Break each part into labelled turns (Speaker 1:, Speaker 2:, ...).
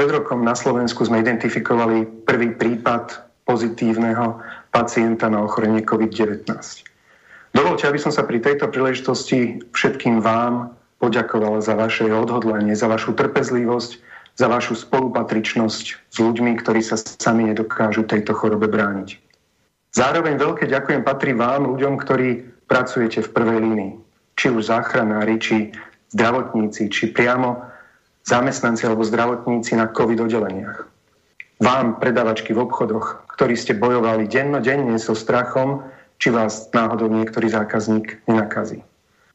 Speaker 1: pred rokom na Slovensku sme identifikovali prvý prípad pozitívneho pacienta na ochorenie COVID-19. Dovolte, aby som sa pri tejto príležitosti všetkým vám poďakoval za vaše odhodlanie, za vašu trpezlivosť, za vašu spolupatričnosť s ľuďmi, ktorí sa sami nedokážu tejto chorobe brániť. Zároveň veľké ďakujem patrí vám, ľuďom, ktorí pracujete v prvej línii. Či už záchranári, či zdravotníci, či priamo zamestnanci alebo zdravotníci na COVID oddeleniach. Vám, predavačky v obchodoch, ktorí ste bojovali dennodenne so strachom, či vás náhodou niektorý zákazník nenakazí.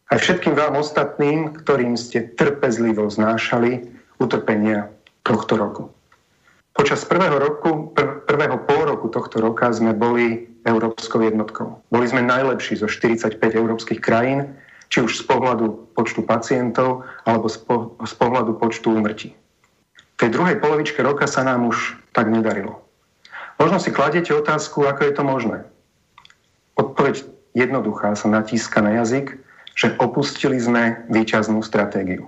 Speaker 1: Aj všetkým vám ostatným, ktorým ste trpezlivo znášali utrpenia tohto roku. Počas prvého, roku, pr- prvého pol roku tohto roka sme boli európskou jednotkou. Boli sme najlepší zo 45 európskych krajín, či už z pohľadu počtu pacientov, alebo z, po- z pohľadu počtu úmrtí. V tej druhej polovičke roka sa nám už tak nedarilo. Možno si kladete otázku, ako je to možné. Odpoveď jednoduchá sa natíska na jazyk, že opustili sme výťaznú stratégiu.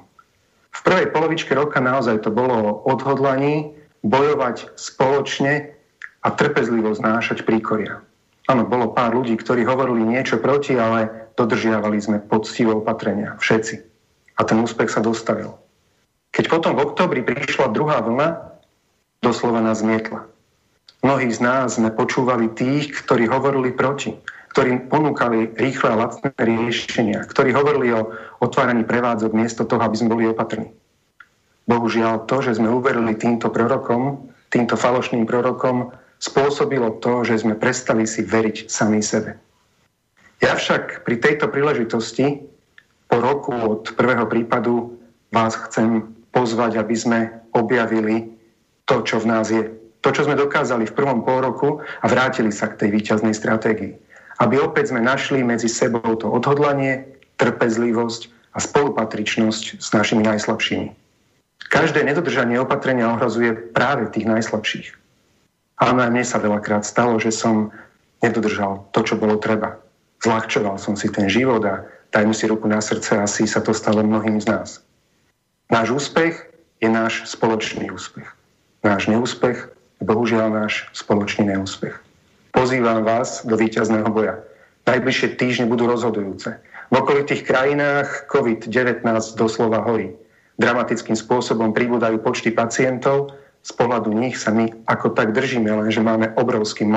Speaker 1: V prvej polovičke roka naozaj to bolo o odhodlaní bojovať spoločne a trpezlivo znášať príkoria. Áno, bolo pár ľudí, ktorí hovorili niečo proti, ale dodržiavali sme poctivé opatrenia. Všetci. A ten úspech sa dostavil. Keď potom v oktobri prišla druhá vlna, doslova nás zmietla. Mnohí z nás sme počúvali tých, ktorí hovorili proti ktorí ponúkali rýchle a lacné riešenia, ktorí hovorili o otváraní prevádzok miesto toho, aby sme boli opatrní. Bohužiaľ to, že sme uverili týmto prorokom, týmto falošným prorokom, spôsobilo to, že sme prestali si veriť sami sebe. Ja však pri tejto príležitosti po roku od prvého prípadu vás chcem pozvať, aby sme objavili to, čo v nás je. To, čo sme dokázali v prvom pol roku a vrátili sa k tej výťaznej stratégii aby opäť sme našli medzi sebou to odhodlanie, trpezlivosť a spolupatričnosť s našimi najslabšími. Každé nedodržanie opatrenia ohrozuje práve tých najslabších. Ale aj mne sa veľakrát stalo, že som nedodržal to, čo bolo treba. Zľahčoval som si ten život a dajme si ruku na srdce, asi sa to stalo mnohým z nás. Náš úspech je náš spoločný úspech. Náš neúspech je bohužiaľ náš spoločný neúspech. Pozývam vás do víťazného boja. Najbližšie týždne budú rozhodujúce. V okolitých krajinách COVID-19 doslova horí. Dramatickým spôsobom pribúdajú počty pacientov. Z pohľadu nich sa my ako tak držíme, lenže máme obrovský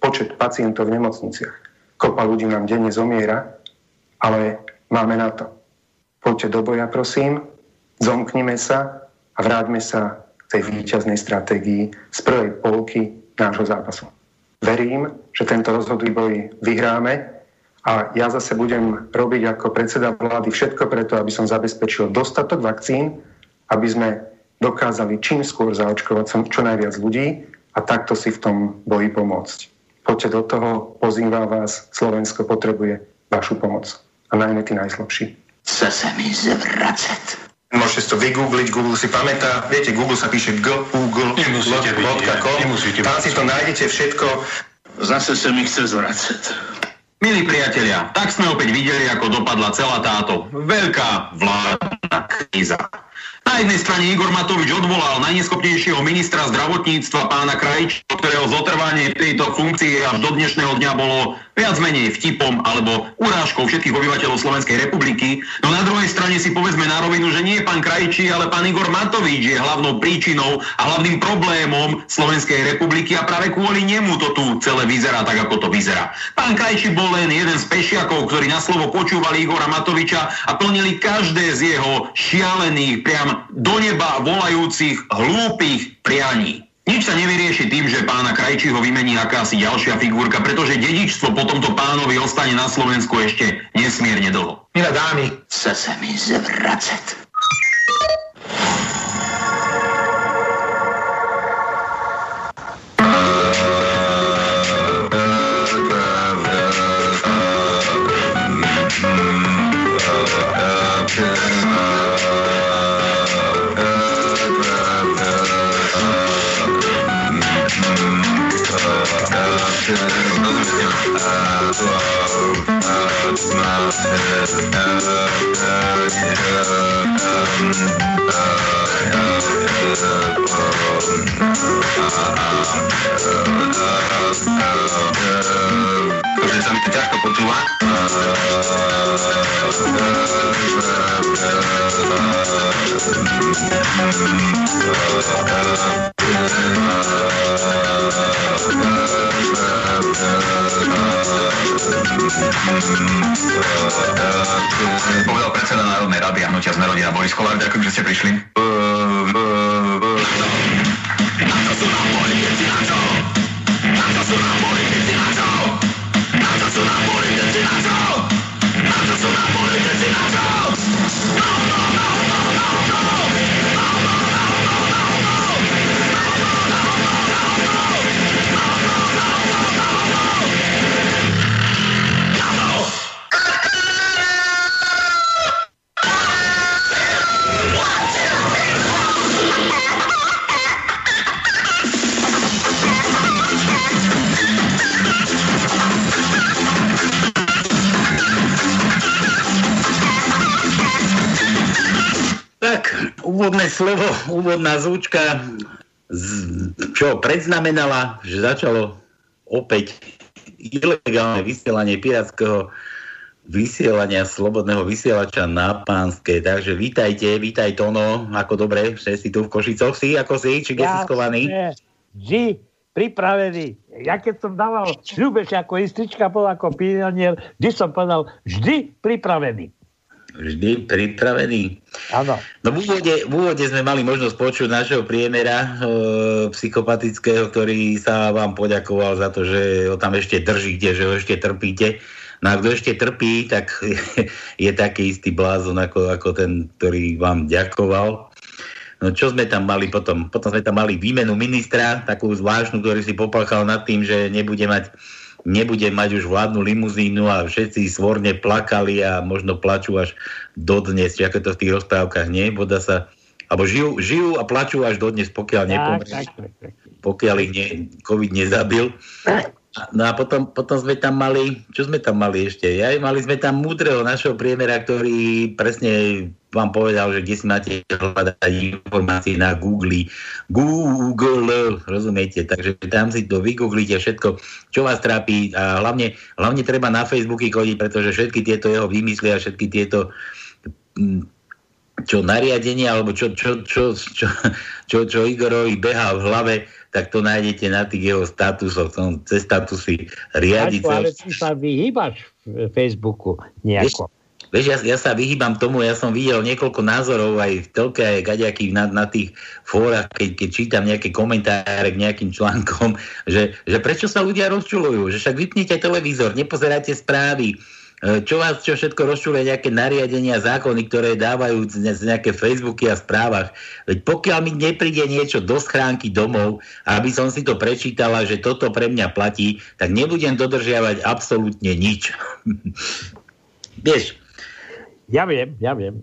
Speaker 1: počet pacientov v nemocniciach. Kopa ľudí nám denne zomiera, ale máme na to. Poďte do boja, prosím, zomknime sa a vráťme sa k tej víťaznej stratégii z prvej polky nášho zápasu. Verím, že tento rozhodný boj vyhráme a ja zase budem robiť ako predseda vlády všetko preto, aby som zabezpečil dostatok vakcín, aby sme dokázali čím skôr zaočkovať čo najviac ľudí a takto si v tom boji pomôcť. Poďte do toho, pozývam vás, Slovensko potrebuje vašu pomoc. A najmä tí najslabší.
Speaker 2: Chce sa mi zvracať.
Speaker 3: Môžete si to vygoogliť, Google si pamätá. Viete, Google sa píše google.com. Tam si to nájdete všetko.
Speaker 2: Zase sa mi chce zvracať.
Speaker 4: Milí priatelia, tak sme opäť videli, ako dopadla celá táto veľká vládna kríza. Na jednej strane Igor Matovič odvolal najneschopnejšieho ministra zdravotníctva pána Krajča, ktorého zotrvanie tejto funkcii až do dnešného dňa bolo viac menej vtipom alebo urážkou všetkých obyvateľov Slovenskej republiky. No na druhej strane si povedzme na rovinu, že nie pán Krajčí, ale pán Igor Matovič je hlavnou príčinou a hlavným problémom Slovenskej republiky a práve kvôli nemu to tu celé vyzerá tak, ako to vyzerá. Pán Krajčí bol len jeden z pešiakov, ktorí na slovo počúvali Igora Matoviča a plnili každé z jeho šialených, priam do neba volajúcich hlúpych prianí. Nič sa nevyrieši tým, že pána Krajčího vymení akási ďalšia figurka, pretože dedičstvo po tomto pánovi ostane na Slovensku ešte nesmierne dlho.
Speaker 3: Milé dámy,
Speaker 2: Chce sa mi zvracať.
Speaker 4: Takže sa mi to ťažko počúva. Povedal predseda Národnej rady a hnutia sme rodina Boris Kolár, ďakujem, že ste prišli.
Speaker 5: Tak, úvodné slovo, úvodná zúčka, z- čo predznamenala, že začalo opäť ilegálne vysielanie pirátskeho vysielania slobodného vysielača na pánske. Takže vítajte, vítaj Tono, ako dobre, všetci tu v Košicoch si, ako si, či kde si skovaný?
Speaker 6: Vždy pripravený. Ja keď som dával sľubeš ako istrička, bol ako pionier, vždy som povedal, vždy pripravený.
Speaker 5: Vždy pripravený.
Speaker 6: Áno.
Speaker 5: No v úvode, v úvode sme mali možnosť počuť našeho priemera e, psychopatického, ktorý sa vám poďakoval za to, že ho tam ešte držíte, že ho ešte trpíte. No a kto ešte trpí, tak je taký istý blázon ako, ako ten, ktorý vám ďakoval. No čo sme tam mali potom? Potom sme tam mali výmenu ministra, takú zvláštnu, ktorý si popáchal nad tým, že nebude mať nebude mať už vládnu limuzínu a všetci svorne plakali a možno plačú až dodnes, ako to v tých rozprávkach, nie? Voda sa, alebo žijú, žijú a plačú až dodnes, pokiaľ
Speaker 6: tak.
Speaker 5: pokiaľ ich ne, COVID nezabil. No a potom, potom sme tam mali, čo sme tam mali ešte? Ja, mali sme tam múdreho našeho priemera, ktorý presne vám povedal, že kde si máte hľadať informácie na Google. Google, rozumiete? Takže tam si to vygooglite všetko, čo vás trápi a hlavne, hlavne treba na Facebooky chodiť, pretože všetky tieto jeho výmysly a všetky tieto mm, čo nariadenia, alebo čo, čo, čo, čo, čo, čo Igorovi beha v hlave, tak to nájdete na tých jeho statusoch, on cez statusy riadi
Speaker 6: Aďko, ale ty sa vyhýbaš v Facebooku nejako.
Speaker 5: Vieš, ja, ja sa vyhýbam tomu, ja som videl niekoľko názorov aj v telke, aj gaďakých na, na tých fórach, keď, keď čítam nejaké komentáre k nejakým článkom, že, že prečo sa ľudia rozčulujú, že však vypnite televízor, nepozeráte správy, e, čo vás čo všetko rozčuluje nejaké nariadenia, zákony, ktoré dávajú z nejaké Facebooky a správach. Veď pokiaľ mi nepríde niečo do schránky domov, aby som si to prečítala, že toto pre mňa platí, tak nebudem dodržiavať absolútne nič. Vieš,
Speaker 6: Ja viem, ja viem.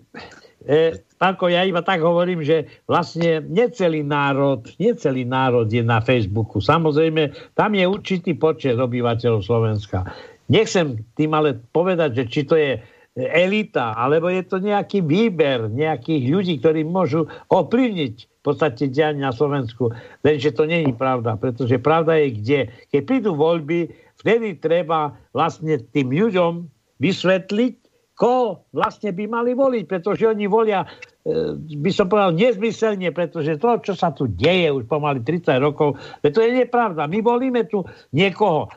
Speaker 6: E, Pánko, ja iba tak hovorím, že vlastne necelý národ, necelý národ je na Facebooku. Samozrejme, tam je určitý počet obyvateľov Slovenska. Nechcem tým ale povedať, že či to je elita, alebo je to nejaký výber nejakých ľudí, ktorí môžu ovplyvniť v podstate dianie na Slovensku. Lenže to není pravda, pretože pravda je kde. Keď prídu voľby, vtedy treba vlastne tým ľuďom vysvetliť, koho vlastne by mali voliť, pretože oni volia, e, by som povedal, nezmyselne, pretože to, čo sa tu deje už pomaly 30 rokov, to je nepravda. My volíme tu niekoho,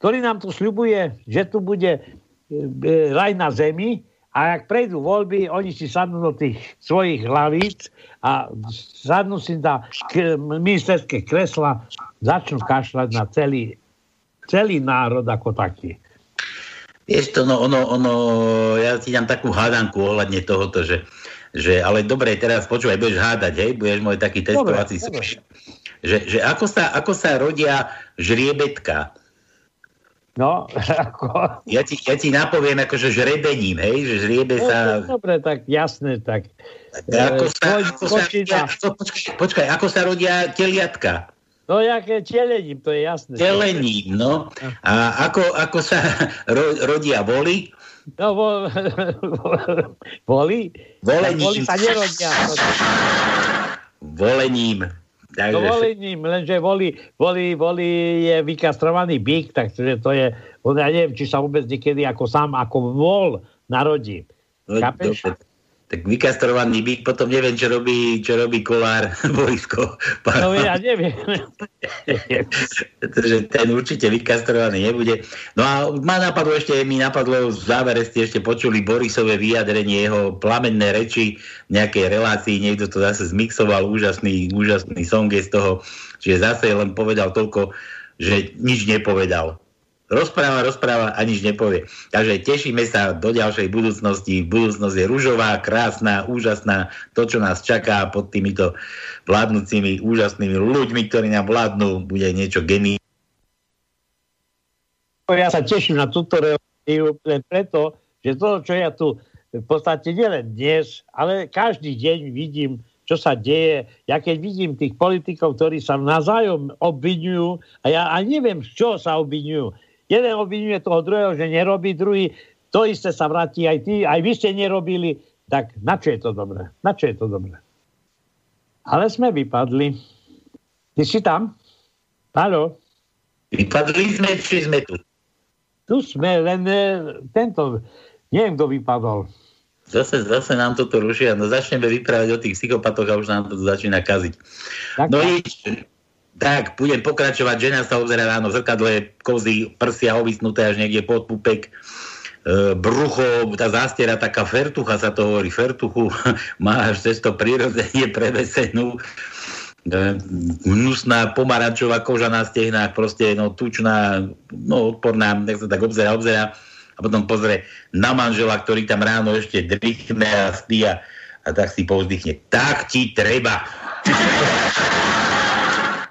Speaker 6: ktorý nám tu sľubuje, že tu bude e, e, raj na zemi a ak prejdú voľby, oni si sadnú do tých svojich hlavíc a sadnú si na ministerské kresla, začnú kašľať na celý, celý národ ako taký.
Speaker 5: Vieš to, no, ono, ono, ja ti dám takú hádanku ohľadne tohoto, že, že ale dobre, teraz počúvaj, budeš hádať, hej, budeš môj taký testovací
Speaker 6: dobre.
Speaker 5: súč. Že, že ako, sa, ako sa rodia žriebetka?
Speaker 6: No, ako...
Speaker 5: Ja ti, ja ti napoviem akože žrebením, hej, že žriebe sa...
Speaker 6: Dobre, tak jasné, tak.
Speaker 5: Ako
Speaker 6: e,
Speaker 5: sa, ako sa, počkaj, počkaj, ako sa rodia teliatka?
Speaker 6: No jaké čelením, to je jasné.
Speaker 5: Čelením, no. A ako, ako sa ro, rodia voli?
Speaker 6: No, vo, voli?
Speaker 5: Volením.
Speaker 6: Voli sa nerodia.
Speaker 5: Volením.
Speaker 6: Takže... No volením, lenže voli, voli, voli je vykastrovaný byk, takže to je, ja neviem, či sa vôbec niekedy ako sám, ako vol narodí.
Speaker 5: No, Chápeš? Dobre tak vykastrovaný byk, potom neviem, čo robí, čo robí kolár Borisko.
Speaker 6: No ja neviem.
Speaker 5: Pretože ten určite vykastrovaný nebude. No a ma napadlo ešte, mi napadlo, v závere ste ešte počuli Borisové vyjadrenie, jeho plamenné reči v nejakej relácii, niekto to zase zmixoval, úžasný, úžasný song je z toho, čiže zase len povedal toľko, že nič nepovedal rozpráva, rozpráva a nič nepovie. Takže tešíme sa do ďalšej budúcnosti. Budúcnosť je rúžová, krásna, úžasná. To, čo nás čaká pod týmito vládnúcimi úžasnými ľuďmi, ktorí nám vládnu, bude niečo gení.
Speaker 6: Ja sa teším na túto reláciu len preto, že to, čo ja tu v podstate nielen dnes, ale každý deň vidím, čo sa deje. Ja keď vidím tých politikov, ktorí sa navzájom obvinujú, a ja a neviem, z čo sa obvinujú. Jeden obvinuje toho druhého, že nerobí, druhý to isté sa vráti aj ty, aj vy ste nerobili, tak na čo je to dobré? Na čo je to dobré? Ale sme vypadli. Ty si tam? Halo?
Speaker 5: Vypadli sme, či sme tu?
Speaker 6: Tu sme, len e, tento, neviem, kto vypadol.
Speaker 5: Zase, zase nám toto rušia. No začneme vyprávať o tých psychopatoch a už nám to začína kaziť. Tak, no nič, tak, budem pokračovať, žena sa obzerá ráno v zrkadle, kozy, prsia ovisnuté až niekde pod pupek, e, brucho, tá zástiera, taká fertucha sa to hovorí, fertuchu, má až cez to prirodzenie prevesenú, e, hnusná pomarančová koža na stehnách, proste no, tučná, no odporná, tak sa tak obzerá, obzerá. A potom pozrie na manžela, ktorý tam ráno ešte drichne a spí a, a tak si povzdychne, tak ti treba.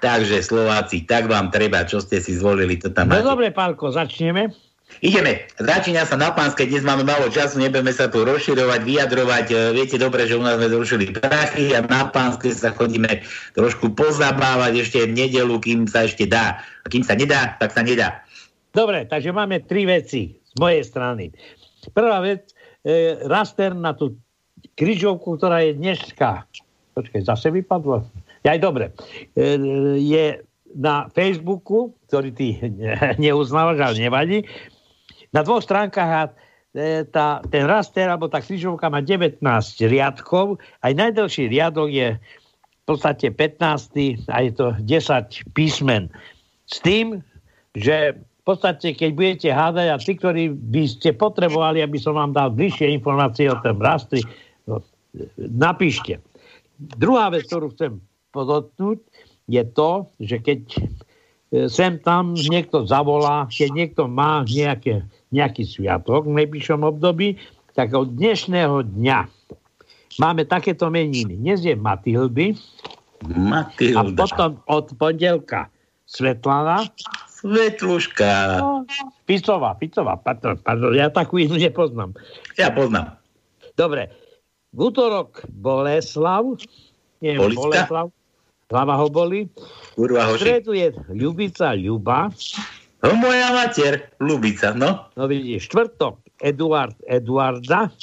Speaker 5: Takže Slováci, tak vám treba, čo ste si zvolili, to tam
Speaker 6: No dobre, Pálko, začneme.
Speaker 5: Ideme. Začína sa na pánske, dnes máme málo času, nebudeme sa tu rozširovať, vyjadrovať. E, viete dobre, že u nás sme zrušili prachy a na pánske sa chodíme trošku pozabávať ešte v nedelu, kým sa ešte dá. A kým sa nedá, tak sa nedá.
Speaker 6: Dobre, takže máme tri veci z mojej strany. Prvá vec, e, raster na tú križovku, ktorá je dneska. Počkaj, zase vypadlo. Aj dobre. E, je na Facebooku, ktorý ty neuznávaš, ale nevadí, na dvoch stránkach e, tá, ten raster, alebo tá križovka má 19 riadkov, aj najdlhší riadok je v podstate 15. a je to 10 písmen. S tým, že v podstate, keď budete hádať a tí, ktorí by ste potrebovali, aby som vám dal bližšie informácie o tom rastri, no, napíšte. Druhá vec, ktorú chcem podotknúť, je to, že keď e, sem tam niekto zavolá, keď niekto má nejaké, nejaký sviatok v najbližšom období, tak od dnešného dňa máme takéto meniny. Dnes je Matildy.
Speaker 5: Matilda.
Speaker 6: A potom od pondelka Svetlana.
Speaker 5: Svetluška. No,
Speaker 6: Picová, Picová, pardon, pardon, ja takú inú nepoznám.
Speaker 5: Ja poznám.
Speaker 6: Dobre. V útorok Boleslav. Nie, Boleslav. Hlava ho boli.
Speaker 5: Kurva
Speaker 6: hoši. stredu je Ľubica Ľuba.
Speaker 5: No moja mater, Ľubica, no.
Speaker 6: No vidíš, štvrtok Eduard Eduarda.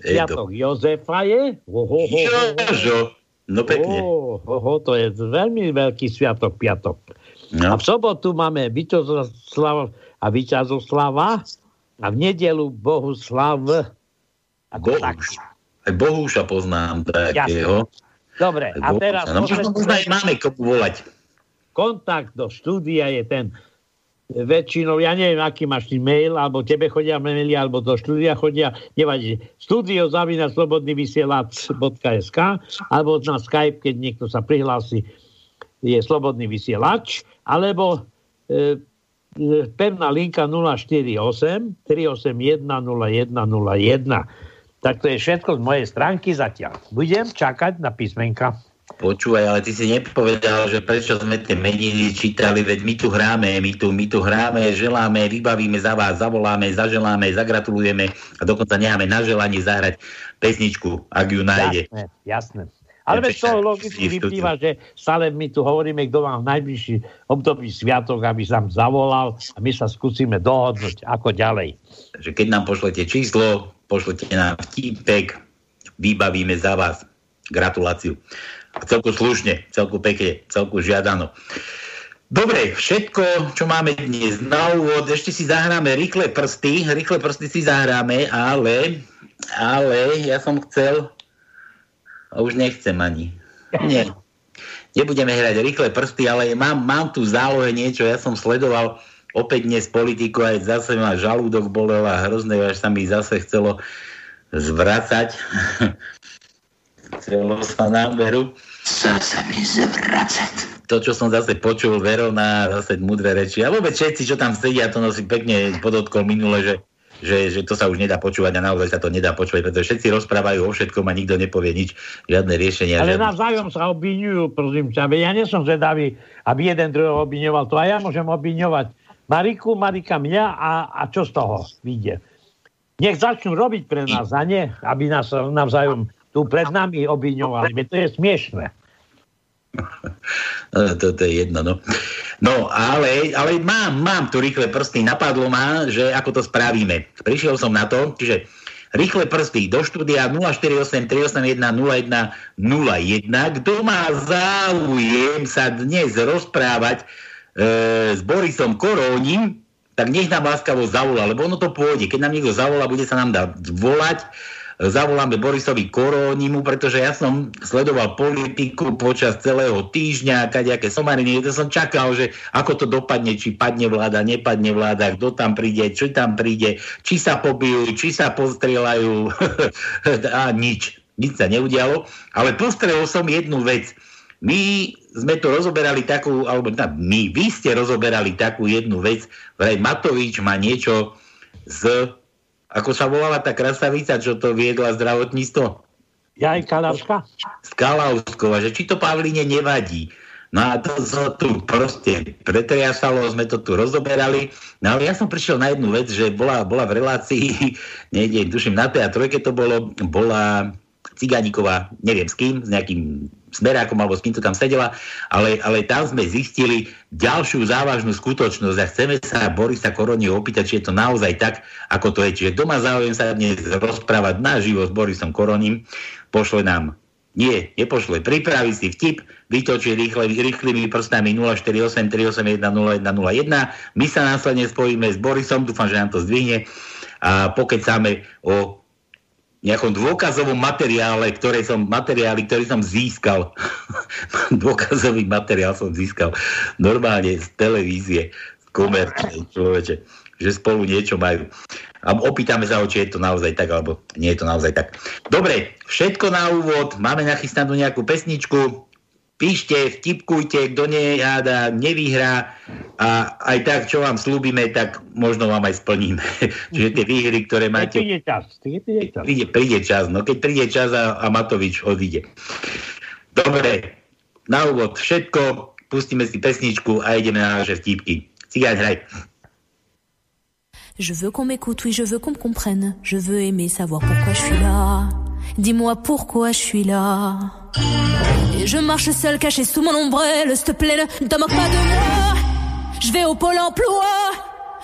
Speaker 6: Piatok Jozefa je.
Speaker 5: Oho, ho, Jožo. No pekne.
Speaker 6: Oho, to je veľmi veľký sviatok piatok. No. A v sobotu máme Víťazoslav a Víťazoslava a v nedelu Bohuslav.
Speaker 5: Ako tak. Aj Bohúša poznám takého. Jasne.
Speaker 6: Dobre, a teraz...
Speaker 5: No, možno aj máme komu volať.
Speaker 6: Kontakt do štúdia je ten väčšinou, ja neviem, aký máš ty mail, alebo tebe chodia maily, alebo do štúdia chodia, nevadí, studio zavina slobodný vysielač.sk alebo na Skype, keď niekto sa prihlási, je slobodný vysielač, alebo e, e pevná linka 048 381 0101. Tak to je všetko z mojej stránky zatiaľ. Budem čakať na písmenka.
Speaker 5: Počúvaj, ale ty si nepovedal, že prečo sme tie meniny čítali, veď my tu hráme, my tu, my tu hráme, želáme, vybavíme za vás, zavoláme, zaželáme, zagratulujeme a dokonca necháme na želanie zahrať pesničku, ak ju nájde.
Speaker 6: Jasné, jasné. Ale bez toho logicky vyplýva, že stále my tu hovoríme, kto vám v najbližší období sviatok, aby sa zavolal a my sa skúsime dohodnúť, ako ďalej.
Speaker 5: Takže keď nám pošlete číslo, pošlete nám vtipek, vybavíme za vás. Gratuláciu. Celku slušne, celku pekne, celku žiadano. Dobre, všetko, čo máme dnes na úvod, ešte si zahráme rýchle prsty, rýchle prsty si zahráme, ale, ale ja som chcel, a už nechcem ani. Nie. Nebudeme hrať rýchle prsty, ale mám, mám tu zálohe niečo, ja som sledoval opäť dnes politiku, aj zase ma žalúdok bolel a hrozné, až sa mi zase chcelo zvracať. chcelo sa náberu.
Speaker 2: Zase mi zvracať
Speaker 5: to, čo som zase počul, Verona, zase mudré reči. A vôbec všetci, čo tam sedia, to nosí pekne podotkol minule, že, že, že to sa už nedá počúvať a naozaj sa to nedá počúvať, pretože všetci rozprávajú o všetkom a nikto nepovie nič, žiadne riešenia.
Speaker 6: Ale
Speaker 5: žiadne...
Speaker 6: navzájom sa obvinujú, prosím ťa. Ja nie som zvedavý, aby jeden druhého obviňoval. To a ja môžem obviňovať Mariku, Marika mňa a, a čo z toho vyjde. Nech začnú robiť pre nás a nie, aby nás navzájom tu pred nami obviňovali. To je smiešné.
Speaker 5: To, to je jedno, no. No, ale, ale mám, mám tu rýchle prsty. Napadlo ma, že ako to spravíme. Prišiel som na to, čiže rýchle prsty do štúdia 048 381 01 01. Kto má záujem sa dnes rozprávať s Borisom Korónim, tak nech nám láskavo zavolá, lebo ono to pôjde. Keď nám niekto zavolá, bude sa nám dať volať zavoláme Borisovi Korónimu, pretože ja som sledoval politiku počas celého týždňa, kadejaké somariny, to som čakal, že ako to dopadne, či padne vláda, nepadne vláda, kto tam príde, či tam príde, či sa pobijú, či sa postrelajú a nič. Nič sa neudialo, ale postrelil som jednu vec. My sme to rozoberali takú, alebo na, my, vy ste rozoberali takú jednu vec, vraj Matovič má niečo z ako sa volala tá krasavica, čo to viedla zdravotníctvo?
Speaker 6: Jaj Kalavska?
Speaker 5: Z Kalavskova, že či to Pavline nevadí. No a to sa tu proste pretriasalo, sme to tu rozoberali. No ale ja som prišiel na jednu vec, že bola, bola v relácii, nejde, tuším, na tej a trojke to bolo, bola Cigániková, neviem s kým, s nejakým smerákom alebo s kým to tam sedela, ale, ale tam sme zistili ďalšiu závažnú skutočnosť a chceme sa Borisa Koroni opýtať, či je to naozaj tak, ako to je. Čiže doma záujem sa dnes rozprávať na živo s Borisom Koronim, pošle nám nie, nepošle. Pripraví si vtip, vytočí rýchle, rýchlymi prstami 048 381 0101. My sa následne spojíme s Borisom, dúfam, že nám to zdvihne a pokecáme o nejakom dôkazovom materiále, ktoré som, materiály, ktorý som získal. Dôkazový materiál som získal normálne z televízie, z komerčnej človeče, že spolu niečo majú. A opýtame sa ho, či je to naozaj tak, alebo nie je to naozaj tak. Dobre, všetko na úvod. Máme nachystanú nejakú pesničku píšte, vtipkujte, kto neháda, nevyhrá a aj tak, čo vám slúbime, tak možno vám aj splníme. Čiže tie výhry, ktoré máte...
Speaker 6: Príde čas. Príde čas.
Speaker 5: Príde, príde čas. No keď príde čas a, a Matovič odíde. Dobre, na úvod všetko, pustíme si pesničku a ideme na naše vtipky. Cigáň, hraj.
Speaker 7: Je veux qu'on m'écoute, oui, je veux qu'on me comprenne. Je veux aimer savoir pourquoi je suis là. Dis-moi pourquoi je suis là. Et je marche seul caché sous mon ombrelle, s'il te plaît, ne te moque pas de moi. Je vais au pôle emploi,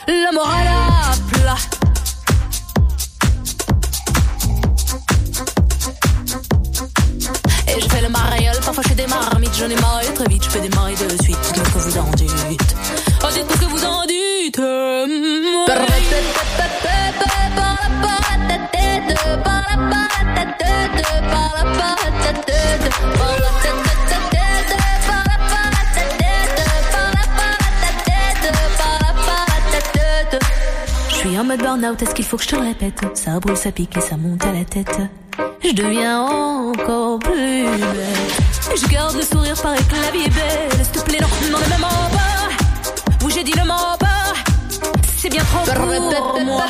Speaker 7: la morale à plat. Et je fais le mariole, parfois je des marmites, j'en ai marre très vite, je fais des maris de suite, dites-moi que vous en dites. Oh, dites-moi ce que vous en dites. Je suis en mode burn-out, est-ce qu'il faut que je te le répète? Ça brûle, ça pique et ça monte à la tête. Je deviens encore plus belle. Je garde le sourire, paraît que la belle. S'il te plaît, non, même en bas. Oui, j'ai dit le mot. C'est bien trop pour moi.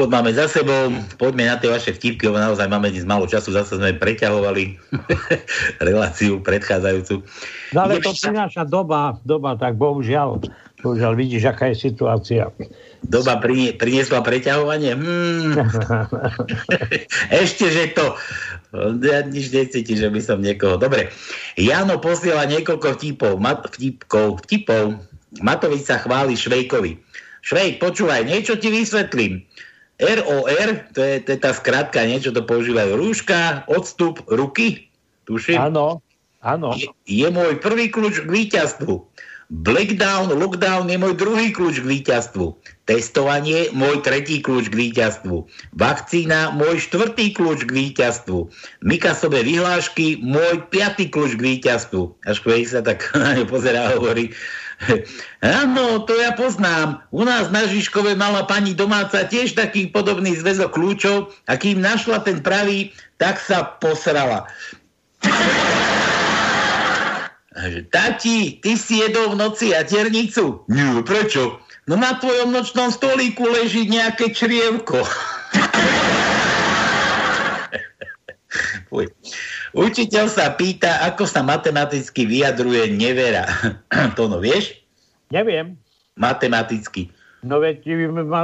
Speaker 5: Úvod máme za sebou, poďme na tie vaše vtipky, lebo naozaj máme dnes málo času, zase sme preťahovali reláciu predchádzajúcu.
Speaker 6: No ale to prináša doba, doba, tak bohužiaľ, bohužiaľ vidíš, aká je situácia.
Speaker 5: Doba priniesla preťahovanie? Hmm. Ešte, že to... Ja nič necítim, že by som niekoho... Dobre. Jano posiela niekoľko vtipov, mat, vtipkov, vtipov. Matovič sa chváli Švejkovi. Švejk, počúvaj, niečo ti vysvetlím. ROR, to je, to je tá skratka, niečo to používajú. Rúška, odstup, ruky, tuším.
Speaker 6: Áno, áno.
Speaker 5: Je, je môj prvý kľúč k víťazstvu. Blackdown, lockdown je môj druhý kľúč k víťazstvu. Testovanie, môj tretí kľúč k víťazstvu. Vakcína, môj štvrtý kľúč k víťazstvu. Mikasové vyhlášky, môj piatý kľúč k víťazstvu. Až sa tak na ňu pozerá a hovorí, Áno, to ja poznám. U nás na Žižkove mala pani domáca tiež taký podobný zväzok kľúčov a kým našla ten pravý, tak sa posrala. Tati, ty si jedol v noci jaternicu? Nie, prečo? No na tvojom nočnom stolíku leží nejaké črievko. Učiteľ sa pýta, ako sa matematicky vyjadruje nevera. to no vieš?
Speaker 6: Neviem.
Speaker 5: Matematicky.
Speaker 6: No veď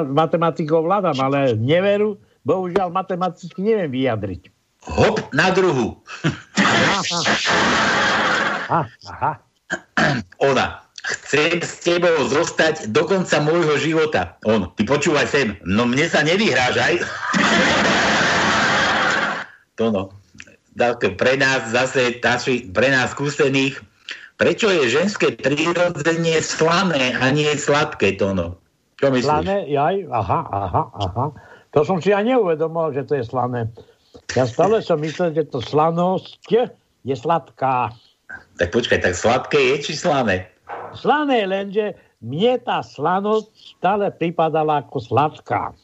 Speaker 6: matematikou vládam, ale neveru, bohužiaľ matematicky neviem vyjadriť.
Speaker 5: Hop na druhu.
Speaker 6: Aha. Aha.
Speaker 5: Ona. Chcem s tebou zostať do konca môjho života. On. Ty počúvaj sem. No mne sa nevyhrážaj. to no pre nás zase, taši, pre nás skúsených, prečo je ženské prírodzenie slané a nie sladké, Tono? Čo myslíš?
Speaker 6: Slané, jaj, aha, aha, aha. To som si aj neuvedomil, že to je slané. Ja stále som myslel, že to slanosť je sladká.
Speaker 5: Tak počkaj, tak sladké je či slané?
Speaker 6: Slané, lenže mne tá slanosť stále pripadala ako sladká.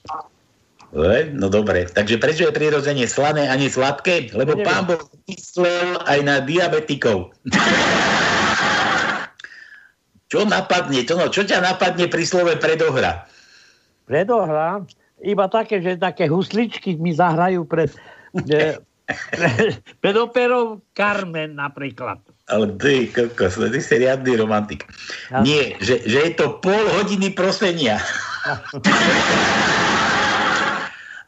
Speaker 5: No dobre, takže prečo je prirodzenie slané a nie sladké? Lebo Neviem. pán Boh myslel aj na diabetikov. čo napadne? To no, čo ťa napadne pri slove predohra?
Speaker 6: Predohra? Iba také, že také husličky mi zahrajú pred, e, pred operou Carmen napríklad.
Speaker 5: Ale ty, kokos, ty si riadný romantik. Ja. Nie, že, že je to pol hodiny prosenia.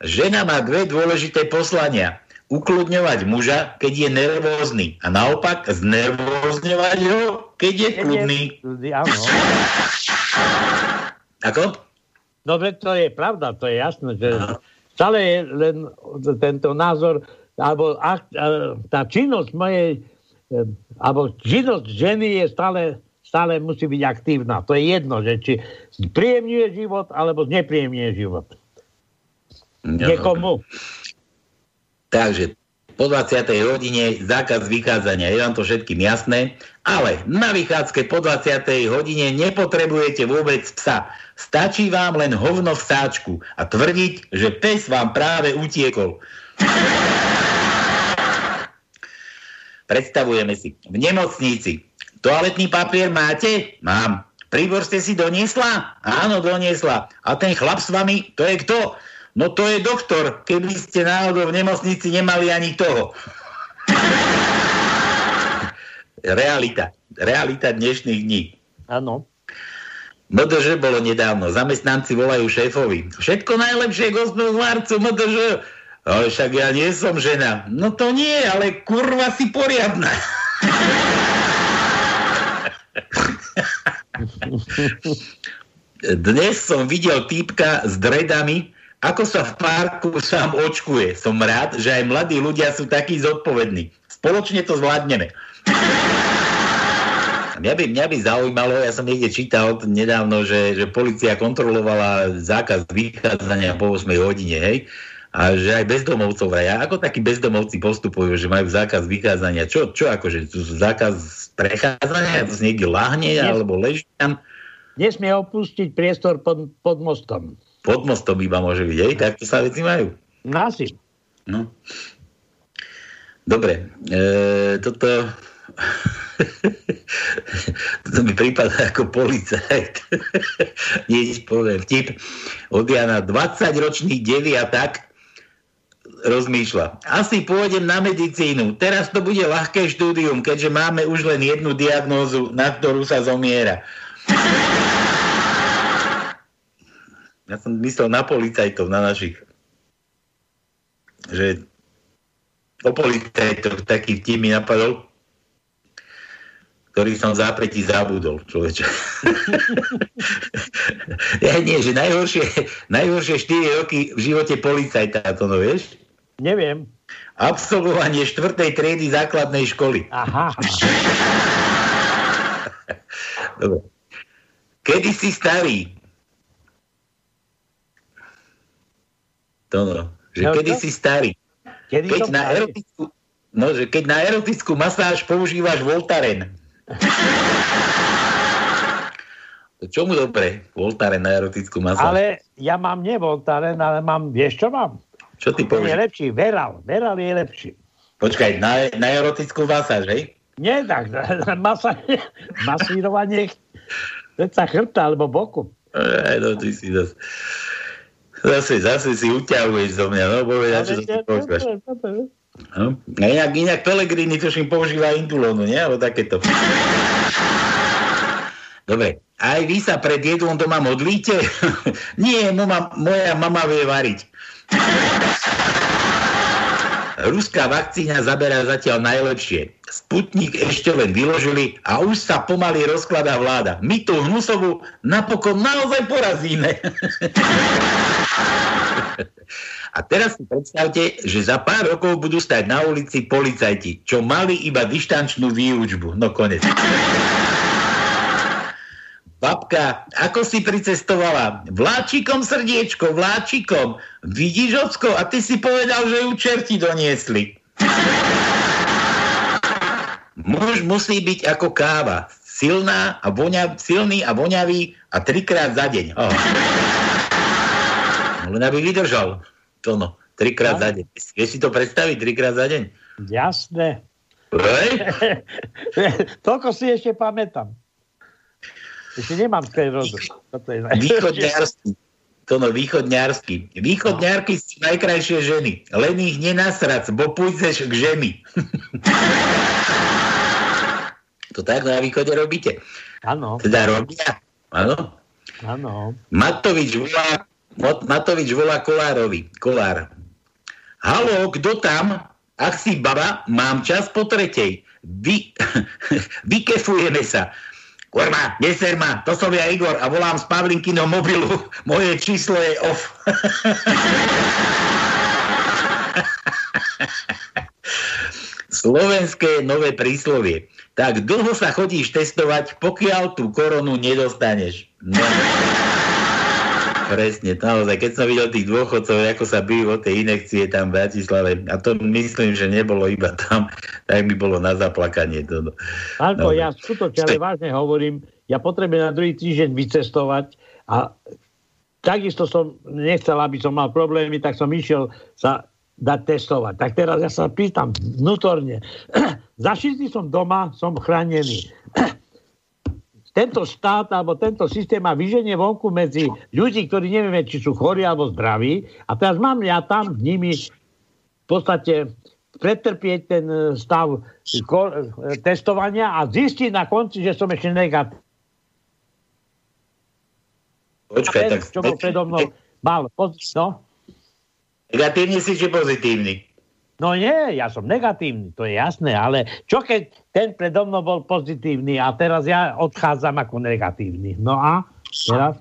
Speaker 5: Žena má dve dôležité poslania. Ukludňovať muža, keď je nervózny. A naopak znervózňovať ho, keď je kľudný.
Speaker 6: Áno.
Speaker 5: Ako?
Speaker 6: No veď to je pravda, to je jasné, že stále je len tento názor, alebo tá činnosť mojej, e, alebo činnosť ženy je stále, stále musí byť aktívna. To je jedno, že či príjemňuje život, alebo znepríjemňuje život. Niekomu.
Speaker 5: Takže po 20. hodine zákaz vychádzania. Je vám to všetkým jasné. Ale na vychádzke po 20. hodine nepotrebujete vôbec psa. Stačí vám len hovno v sáčku a tvrdiť, že pes vám práve utiekol. Predstavujeme si. V nemocnici. Toaletný papier máte? Mám. Príbor ste si doniesla? Áno, doniesla. A ten chlap s vami, to je kto? No to je doktor, keby ste náhodou v nemocnici nemali ani toho. Realita. Realita dnešných dní.
Speaker 6: Áno.
Speaker 5: MDŽ bolo nedávno. Zamestnanci volajú šéfovi. Všetko najlepšie k 8. marcu MDŽ. Ale však ja nie som žena. No to nie, ale kurva si poriadna. Dnes som videl týpka s dredami, ako sa v parku sám očkuje. Som rád, že aj mladí ľudia sú takí zodpovední. Spoločne to zvládneme. Mňa by, mňa by zaujímalo, ja som niekde čítal nedávno, že, že policia kontrolovala zákaz vychádzania po 8 hodine, hej? A že aj bezdomovcov vraj. Ako takí bezdomovci postupujú, že majú zákaz vychádzania? Čo, čo akože? Zákaz prechádzania? To niekde lahne alebo leží tam?
Speaker 6: Nesmie opustiť priestor pod, pod mostom
Speaker 5: pod mostom iba môže byť, hej? Takto sa veci majú.
Speaker 6: No asi.
Speaker 5: No. Dobre, e, toto... to mi prípada ako policajt. Nič poviem. Vtip od Jana. 20-ročný devia tak rozmýšľa. Asi pôjdem na medicínu. Teraz to bude ľahké štúdium, keďže máme už len jednu diagnózu, na ktorú sa zomiera. Ja som myslel na policajtov, na našich. Že o policajtoch taký vtip mi napadol, ktorý som zápretí zabudol, človeče. ja nie, že najhoršie, najhoršie 4 roky v živote policajta, to no vieš?
Speaker 6: Neviem.
Speaker 5: Absolvovanie štvrtej triedy základnej školy.
Speaker 6: Aha.
Speaker 5: Dobre. Kedy si starý? To no. Že
Speaker 6: No,
Speaker 5: kedy si starý?
Speaker 6: Kedy
Speaker 5: Keď na,
Speaker 6: starý?
Speaker 5: erotickú, no, že keď na erotickú masáž používaš Voltaren. Čomu dobre? Voltaren na erotickú masáž.
Speaker 6: Ale ja mám nie Voltaren, ale mám, vieš čo mám?
Speaker 5: Čo ty
Speaker 6: Ten je
Speaker 5: povieš?
Speaker 6: lepší, Veral. Veral je lepší.
Speaker 5: Počkaj, na, na erotickú masáž, hej?
Speaker 6: Nie tak, masa, masírovanie sa chrbta alebo boku.
Speaker 5: Aj, no, ty si zase... Zase, zase si uťahuješ zo mňa, no povedať, čo ty počúvaš. No. A inak, inak Pelegrini tuším používa indulónu, nie? Alebo takéto. Dobre, aj vy sa pred jedlom doma modlíte? Nie, mama, moja mama vie variť. Ruská vakcína zaberá zatiaľ najlepšie. Sputnik ešte len vyložili a už sa pomaly rozkladá vláda. My tú hnusovú napokon naozaj porazíme. A teraz si predstavte, že za pár rokov budú stať na ulici policajti, čo mali iba dištančnú výučbu. No konec. Babka, ako si pricestovala? Vláčikom srdiečko, vláčikom. Vidíš, Ocko? A ty si povedal, že ju čerti doniesli. Muž musí byť ako káva. Silná a voňa, silný a voňavý a trikrát za deň. Oh. Len aby vydržal. To no, trikrát za deň. Vieš si to predstaviť, trikrát za deň?
Speaker 6: Jasné. Toľko si ešte pamätám. Ešte nemám. Toto je
Speaker 5: Východňarsky. To no, východňarsky. Východňarky sú najkrajšie ženy. Len ich nenasrac, bo pôjdeš k žemi. to tak na východe robíte?
Speaker 6: Áno,
Speaker 5: Teda robia? Áno.
Speaker 6: áno.
Speaker 5: Matovič volá, Matovič volá Kolárovi. Kolár. Halo, kto tam? Ak si baba, mám čas po tretej. Vy, vykefujeme sa. Kurva, neser ma, to som ja Igor a volám z Pavlinkyho mobilu. Moje číslo je off. Slovenské nové príslovie. Tak dlho sa chodíš testovať, pokiaľ tú koronu nedostaneš. No. Presne, naozaj, keď som videl tých dôchodcov, ako sa bijú o tej inekcie tam v Bratislave, a to myslím, že nebolo iba tam, tak by bolo na zaplakanie. To,
Speaker 6: Alko,
Speaker 5: No.
Speaker 6: ja skutočne, ale vážne hovorím, ja potrebujem na druhý týždeň vycestovať a takisto som nechcel, aby som mal problémy, tak som išiel sa dať testovať. Tak teraz ja sa pýtam vnútorne. Za 6 dní som doma, som chránený. tento štát alebo tento systém má vyženie vonku medzi ľudí, ktorí nevieme, či sú chorí alebo zdraví. A teraz mám ja tam s nimi v podstate pretrpieť ten e, stav ko- e, testovania a zistiť na konci, že som ešte negatívny.
Speaker 5: Počkaj,
Speaker 6: Ten,
Speaker 5: tak
Speaker 6: čo bol predo mnou, mal. No,
Speaker 5: negatívny si či pozitívny?
Speaker 6: No nie, ja som negatívny, to je jasné, ale čo keď ten predo mnou bol pozitívny a teraz ja odchádzam ako negatívny. No a teraz?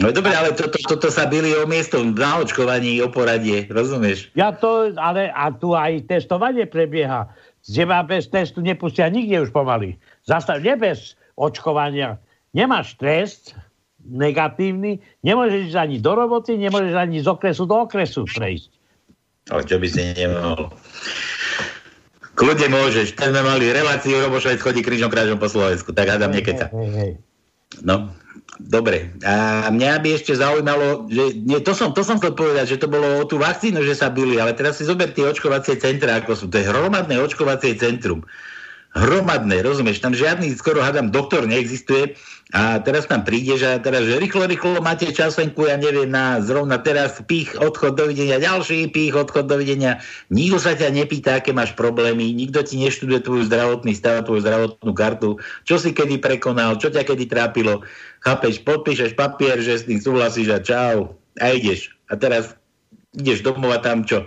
Speaker 5: No dobre, ale toto to, to, to sa byli o miesto na očkovaní, o poradie, rozumieš?
Speaker 6: Ja to, ale a tu aj testovanie prebieha. Teba bez testu nepustia nikde už pomaly. Zastav, nie bez očkovania. Nemáš test negatívny, nemôžeš ani do roboty, nemôžeš ani z okresu do okresu prejsť.
Speaker 5: Ale čo by si nemohol? Kľudne môžeš. Teď sme mali reláciu, Robo Švec chodí krížom krážom po Slovensku, tak hádam nekeca. No, dobre. A mňa by ešte zaujímalo, že nie, to, som, to som chcel povedať, že to bolo o tú vakcínu, že sa byli, ale teraz si zober tie očkovacie centra, ako sú. To je hromadné očkovacie centrum. Hromadné, rozumieš, tam žiadny, skoro hádam, doktor neexistuje a teraz tam prídeš a teraz, že rýchlo, rýchlo máte časenku, ja neviem, na zrovna teraz pích, odchod, dovidenia, ďalší pích, odchod, dovidenia. Nikto sa ťa nepýta, aké máš problémy, nikto ti neštuduje tvoju zdravotný stav, tvoju zdravotnú kartu, čo si kedy prekonal, čo ťa kedy trápilo. Chápeš, podpíšeš papier, že s tým súhlasíš a čau, a ideš. A teraz ideš domov a tam čo?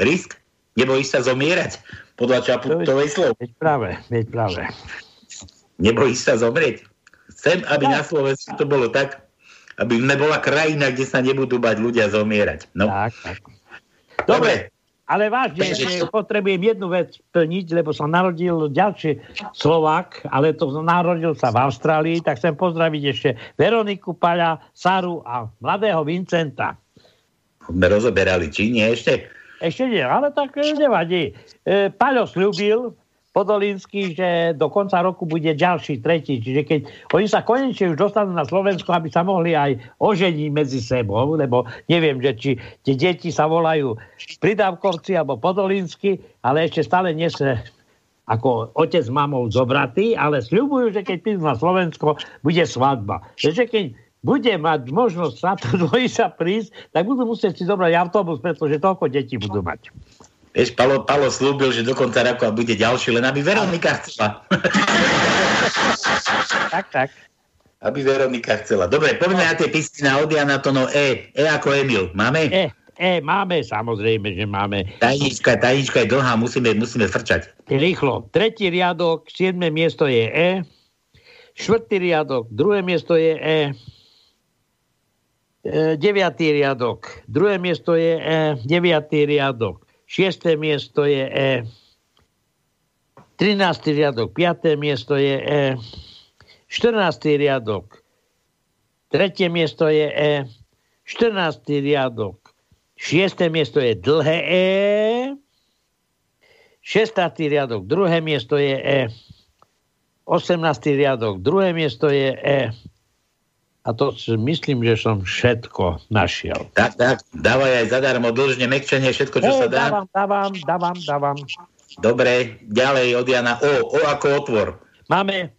Speaker 5: Risk? Nebojíš sa zomierať? Podľa Čaputovej slov.
Speaker 6: Veď práve, veď práve.
Speaker 5: Nebojíš sa zomrieť? Chcem, aby na Slovensku to bolo tak, aby nebola krajina, kde sa nebudú bať ľudia zomierať. No.
Speaker 6: Tak, tak. Dobre, ale vážne, že potrebujem jednu vec plniť, lebo som narodil ďalší Slovák, ale to narodil sa v Austrálii, tak chcem pozdraviť ešte Veroniku Paľa, Saru a mladého Vincenta.
Speaker 5: Sme rozoberali, či nie ešte?
Speaker 6: Ešte nie, ale tak nevadí. E, Paľo slúbil, Podolínsky, že do konca roku bude ďalší, tretí. Čiže keď oni sa konečne už dostanú na Slovensko, aby sa mohli aj oženiť medzi sebou, lebo neviem, že či tie deti sa volajú Pridávkovci alebo Podolínsky, ale ešte stále nie sa ako otec s mamou zobratí, ale sľubujú, že keď prídu na Slovensko, bude svadba. Že keď bude mať možnosť na to dvojica prísť, tak budú musieť si zobrať autobus, pretože toľko detí budú mať.
Speaker 5: Vieš, Palo, Palo slúbil, že do konca roka bude ďalší, len aby Veronika chcela.
Speaker 6: tak, tak.
Speaker 5: Aby Veronika chcela. Dobre, poďme na tie písmy na Odiana Tono E. E ako Emil. Máme?
Speaker 6: E. E, máme, samozrejme, že máme.
Speaker 5: Tajnička, tajnička je dlhá, musíme, musíme frčať.
Speaker 6: Rýchlo. Tretí riadok, siedme miesto je E. Štvrtý riadok, druhé miesto je E. e deviatý riadok, druhé miesto je E. Deviatý riadok, Šiesté miesto je E. 13. riadok, 5. miesto je E. 14. riadok, 3. miesto je E. 14. riadok, 6. miesto je dlhé E. 16. riadok, druhé miesto je E. 18. riadok, druhé miesto je E. A to myslím, že som všetko našiel.
Speaker 5: Tak, tak, dávaj aj zadarmo dlžne, mekčenie, všetko, čo hey, sa dá.
Speaker 6: Dávam, dávam, dávam, dávam.
Speaker 5: Dobre, ďalej od Jana O. O ako otvor.
Speaker 6: Máme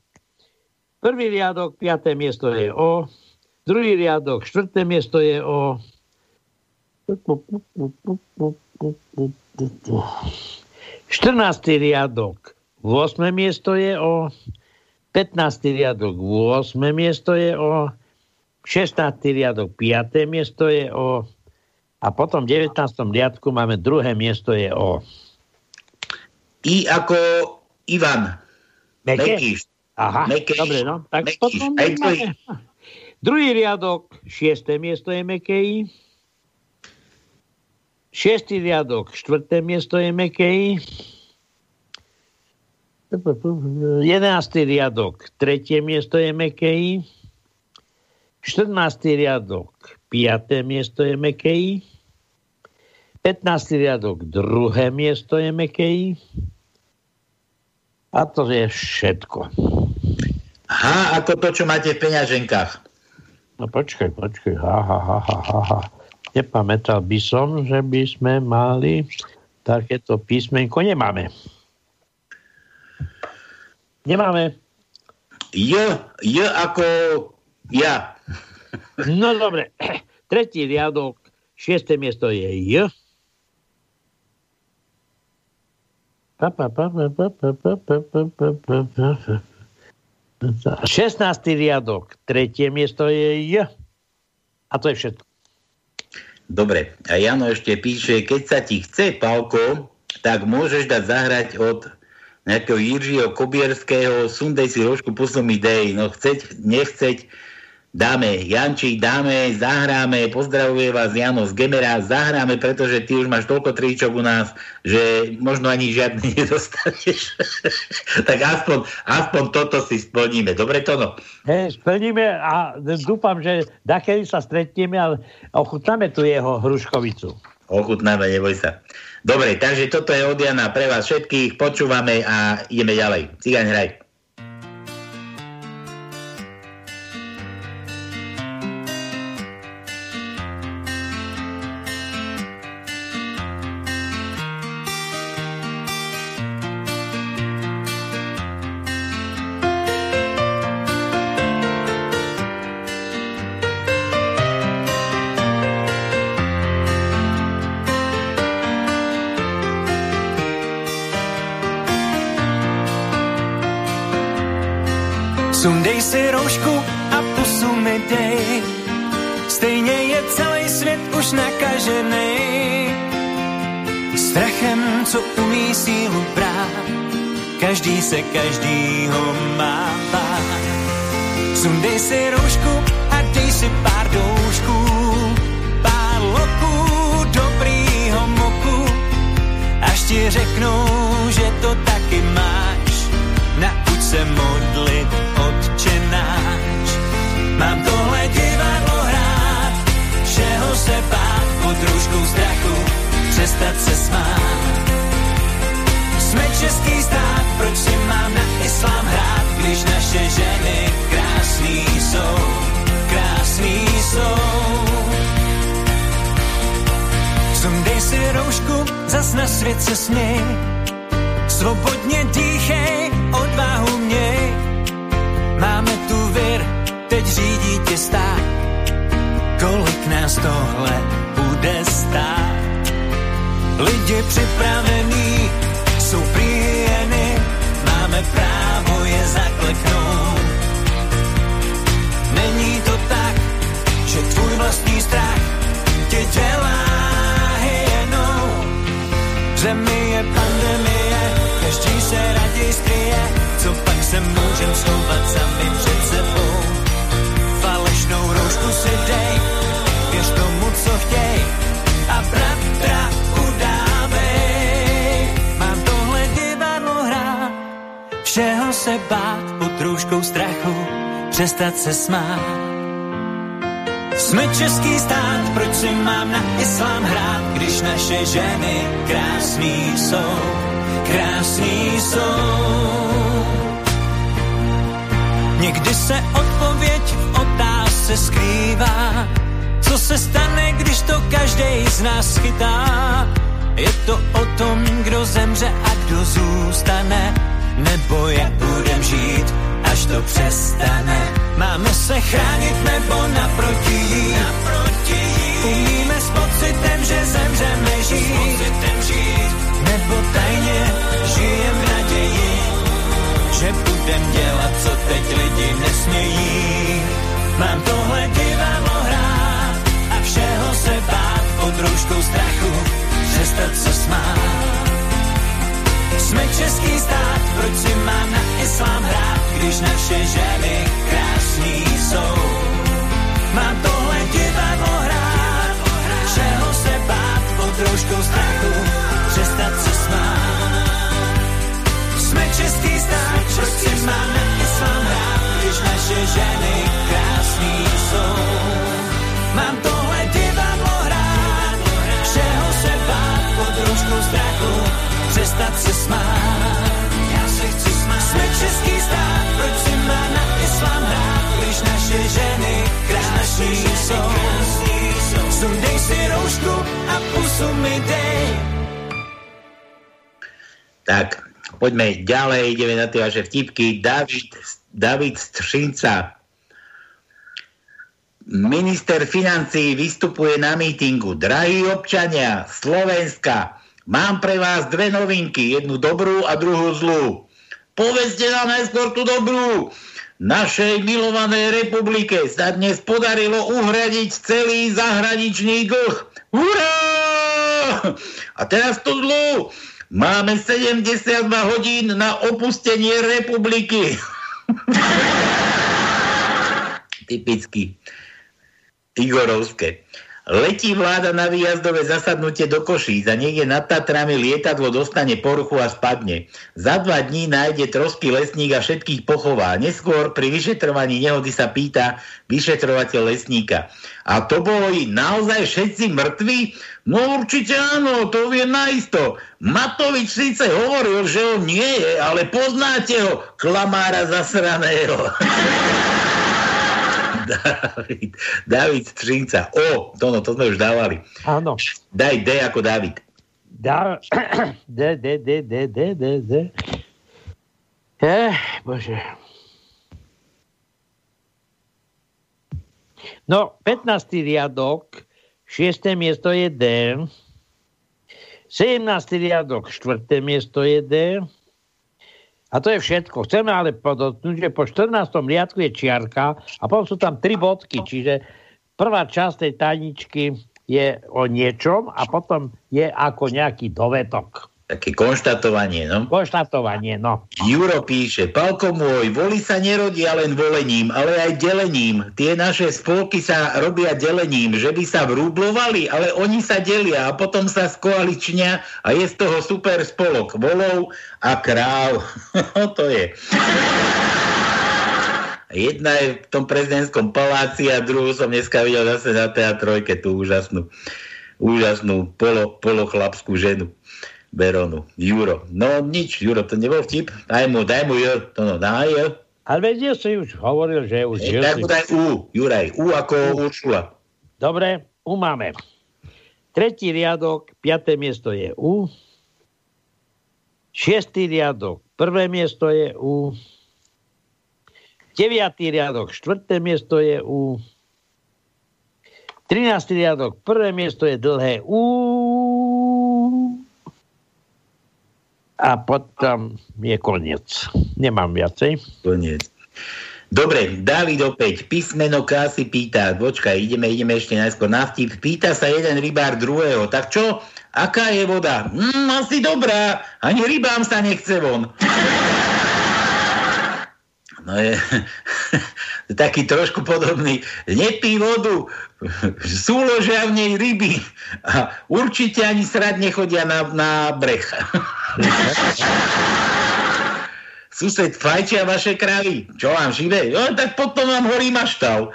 Speaker 6: prvý riadok, piaté miesto je O. Druhý riadok, štvrté miesto je O. 14. riadok, 8. miesto je o 15. riadok, 8. miesto je o 16. riadok, 5. miesto je o a potom v 19. riadku máme druhé miesto je o
Speaker 5: I ako Ivan.
Speaker 6: Mekíš. Aha, Mekeš. dobre, no. Tak Mekíš. potom máme. Druhý riadok, šiesté miesto je Mekej. Šiestý riadok, štvrté miesto je Mekej. Jedenáctý riadok, tretie miesto je Mekej. 14. riadok, 5. miesto je Mekej. 15. riadok, druhé miesto je Mekej. A to je všetko.
Speaker 5: Aha, ako to, čo máte v peňaženkách.
Speaker 6: No počkaj, počkaj. Ha, ha, ha, ha, ha. Nepamätal by som, že by sme mali takéto písmenko. Nemáme. Nemáme.
Speaker 5: J, J ako ja.
Speaker 6: No dobre. Tretí riadok, šiesté miesto je J. 16. riadok, tretie miesto je J. A to je všetko.
Speaker 5: Dobre, a Jano ešte píše, keď sa ti chce, Pálko, tak môžeš dať zahrať od nejakého Jiřího Kobierského, sundej si rožku, poslom idei, no chceť, nechceť, dáme Jančík, dáme, zahráme, pozdravuje vás Jano z Gemera, zahráme, pretože ty už máš toľko tričok u nás, že možno ani žiadny nedostaneš. tak aspoň, aspoň toto si splníme. Dobre to no?
Speaker 6: Hej, splníme a dúfam, že dakedy sa stretneme a ochutnáme tu jeho hruškovicu.
Speaker 5: Ochutnáme, neboj sa. Dobre, takže toto je od Jana pre vás všetkých, počúvame a ideme ďalej. Cigaň hraj.
Speaker 8: Se každýho má bát. Sundej si roušku a dej si pár doušků, pár loků dobrýho moku, až ti řeknou, že to taky máš. Nauč se modlit, náš. Mám tohle divadlo hrát, všeho se bát pod růžkou strachu, přestat se smát. Jsme český stát, proč si mám na islám hrát, když naše ženy krásný jsou, krásný jsou. Sundej si roušku, zas na svět se směj, svobodně dýchej, odvahu měj. Máme tu vir, teď řídí tě stát, kolik nás tohle bude stát. Lidi připravení jsou príjeny, máme právo je zakleknout. Není to tak, že tvůj vlastní strach tě dělá hyenou. V zemi je pandemie, každý se raději skryje, co pak se můžem schovat sami před sebou. Falešnou roušku si dej, se bát pod růžkou strachu, přestat se smát. Jsme český stát, proč si mám na islám hrát, když naše ženy krásný jsou, krásný jsou. Někdy se odpověď v otázce skrývá, co se stane, když to každý z nás chytá. Je to o tom, kdo zemře a kdo zůstane, nebo jak budem žít, až to přestane. Máme se chránit nebo naproti jít, naproti umíme s pocitem, že zemřeme žít, žít. nebo tajně žijem v naději, že budem dělat, co teď lidi nesmějí. Mám tohle divadlo hrát a všeho se bát pod rouškou strachu, přestat se smát. Jsme český stát, proč si mám na islám hrát, když naše ženy krásný jsou. Mám tohle divadlo hrát, všeho se bát pod rouškou strachu, přestat se smát. Jsme český stát, proč si mám na islám hrát, když naše ženy krásný jsou. Mám tohle divadlo hrát, všeho se bát pod růžkou strachu, přestat se smát. Já se chci smát. Jsme český stát, proč si má na islám hrát, když naše ženy krásný jsou. Sundej si roušku a pusu mi dej.
Speaker 5: Tak, poďme ďalej, ideme na tie vaše vtipky. David, David Střinca. Minister financí vystupuje na mítingu. Drahí občania Slovenska, mám pre vás dve novinky, jednu dobrú a druhú zlú. Povedzte nám najskôr tú dobrú. Našej milovanej republike sa dnes podarilo uhradiť celý zahraničný dlh. Hurá! A teraz tú zlú. Máme 72 hodín na opustenie republiky. Typicky. Igorovské. Letí vláda na výjazdové zasadnutie do Košíc a niekde nad Tatrami lietadlo dostane poruchu a spadne. Za dva dní nájde trosky lesník a všetkých pochová. Neskôr pri vyšetrovaní nehody sa pýta vyšetrovateľ lesníka. A to boli naozaj všetci mŕtvi? No určite áno, to vie naisto. Matovič síce hovoril, že on nie je, ale poznáte ho, klamára zasraného. David, David Střinca. O, to, no, to sme už dávali.
Speaker 6: Áno.
Speaker 5: Daj D ako David.
Speaker 6: Da, D, D, D, D, D, D, D. Eh, bože. No, 15. riadok, 6. miesto je D. 17. riadok, 4. miesto je D. A to je všetko. Chceme ale podotknúť, že po 14. riadku je čiarka a potom sú tam tri bodky, čiže prvá časť tej tajničky je o niečom a potom je ako nejaký dovetok.
Speaker 5: Také konštatovanie, no.
Speaker 6: Konštatovanie, no.
Speaker 5: Juro píše, Palko môj, voli sa nerodia len volením, ale aj delením. Tie naše spolky sa robia delením, že by sa vrúblovali, ale oni sa delia a potom sa skoaličnia a je z toho super spolok volov a kráv. to je. Jedna je v tom prezidentskom paláci a druhú som dneska videl zase na teatrojke, tú úžasnú, úžasnú polo, polochlapskú ženu. Beronu. Juro. No nič, Juro, to nebol vtip. Daj mu, daj mu Jo. To no, daj Jo.
Speaker 6: Ale veď si už hovoril, že už...
Speaker 5: E, tak mu daj U, Juraj. U ako. Uršula.
Speaker 6: Dobre, U máme. Tretí riadok, piaté miesto je U. Šiestý riadok, prvé miesto je U. Deviatý riadok, štvrté miesto je U. 13. riadok, prvé miesto je dlhé U a potom je koniec. Nemám viacej.
Speaker 5: Koniec. Dobre, David opäť, písmeno K si pýta, počkaj, ideme, ideme ešte najskôr na vtip. Pýta sa jeden rybár druhého, tak čo, aká je voda? Mm, asi dobrá, ani rybám sa nechce von. No je taký trošku podobný. Nepí vodu, súložia v nej ryby a určite ani srad nechodia na, na breh. Sused, fajčia vaše kravy. Čo vám živé? Jo, tak potom vám horí maštal.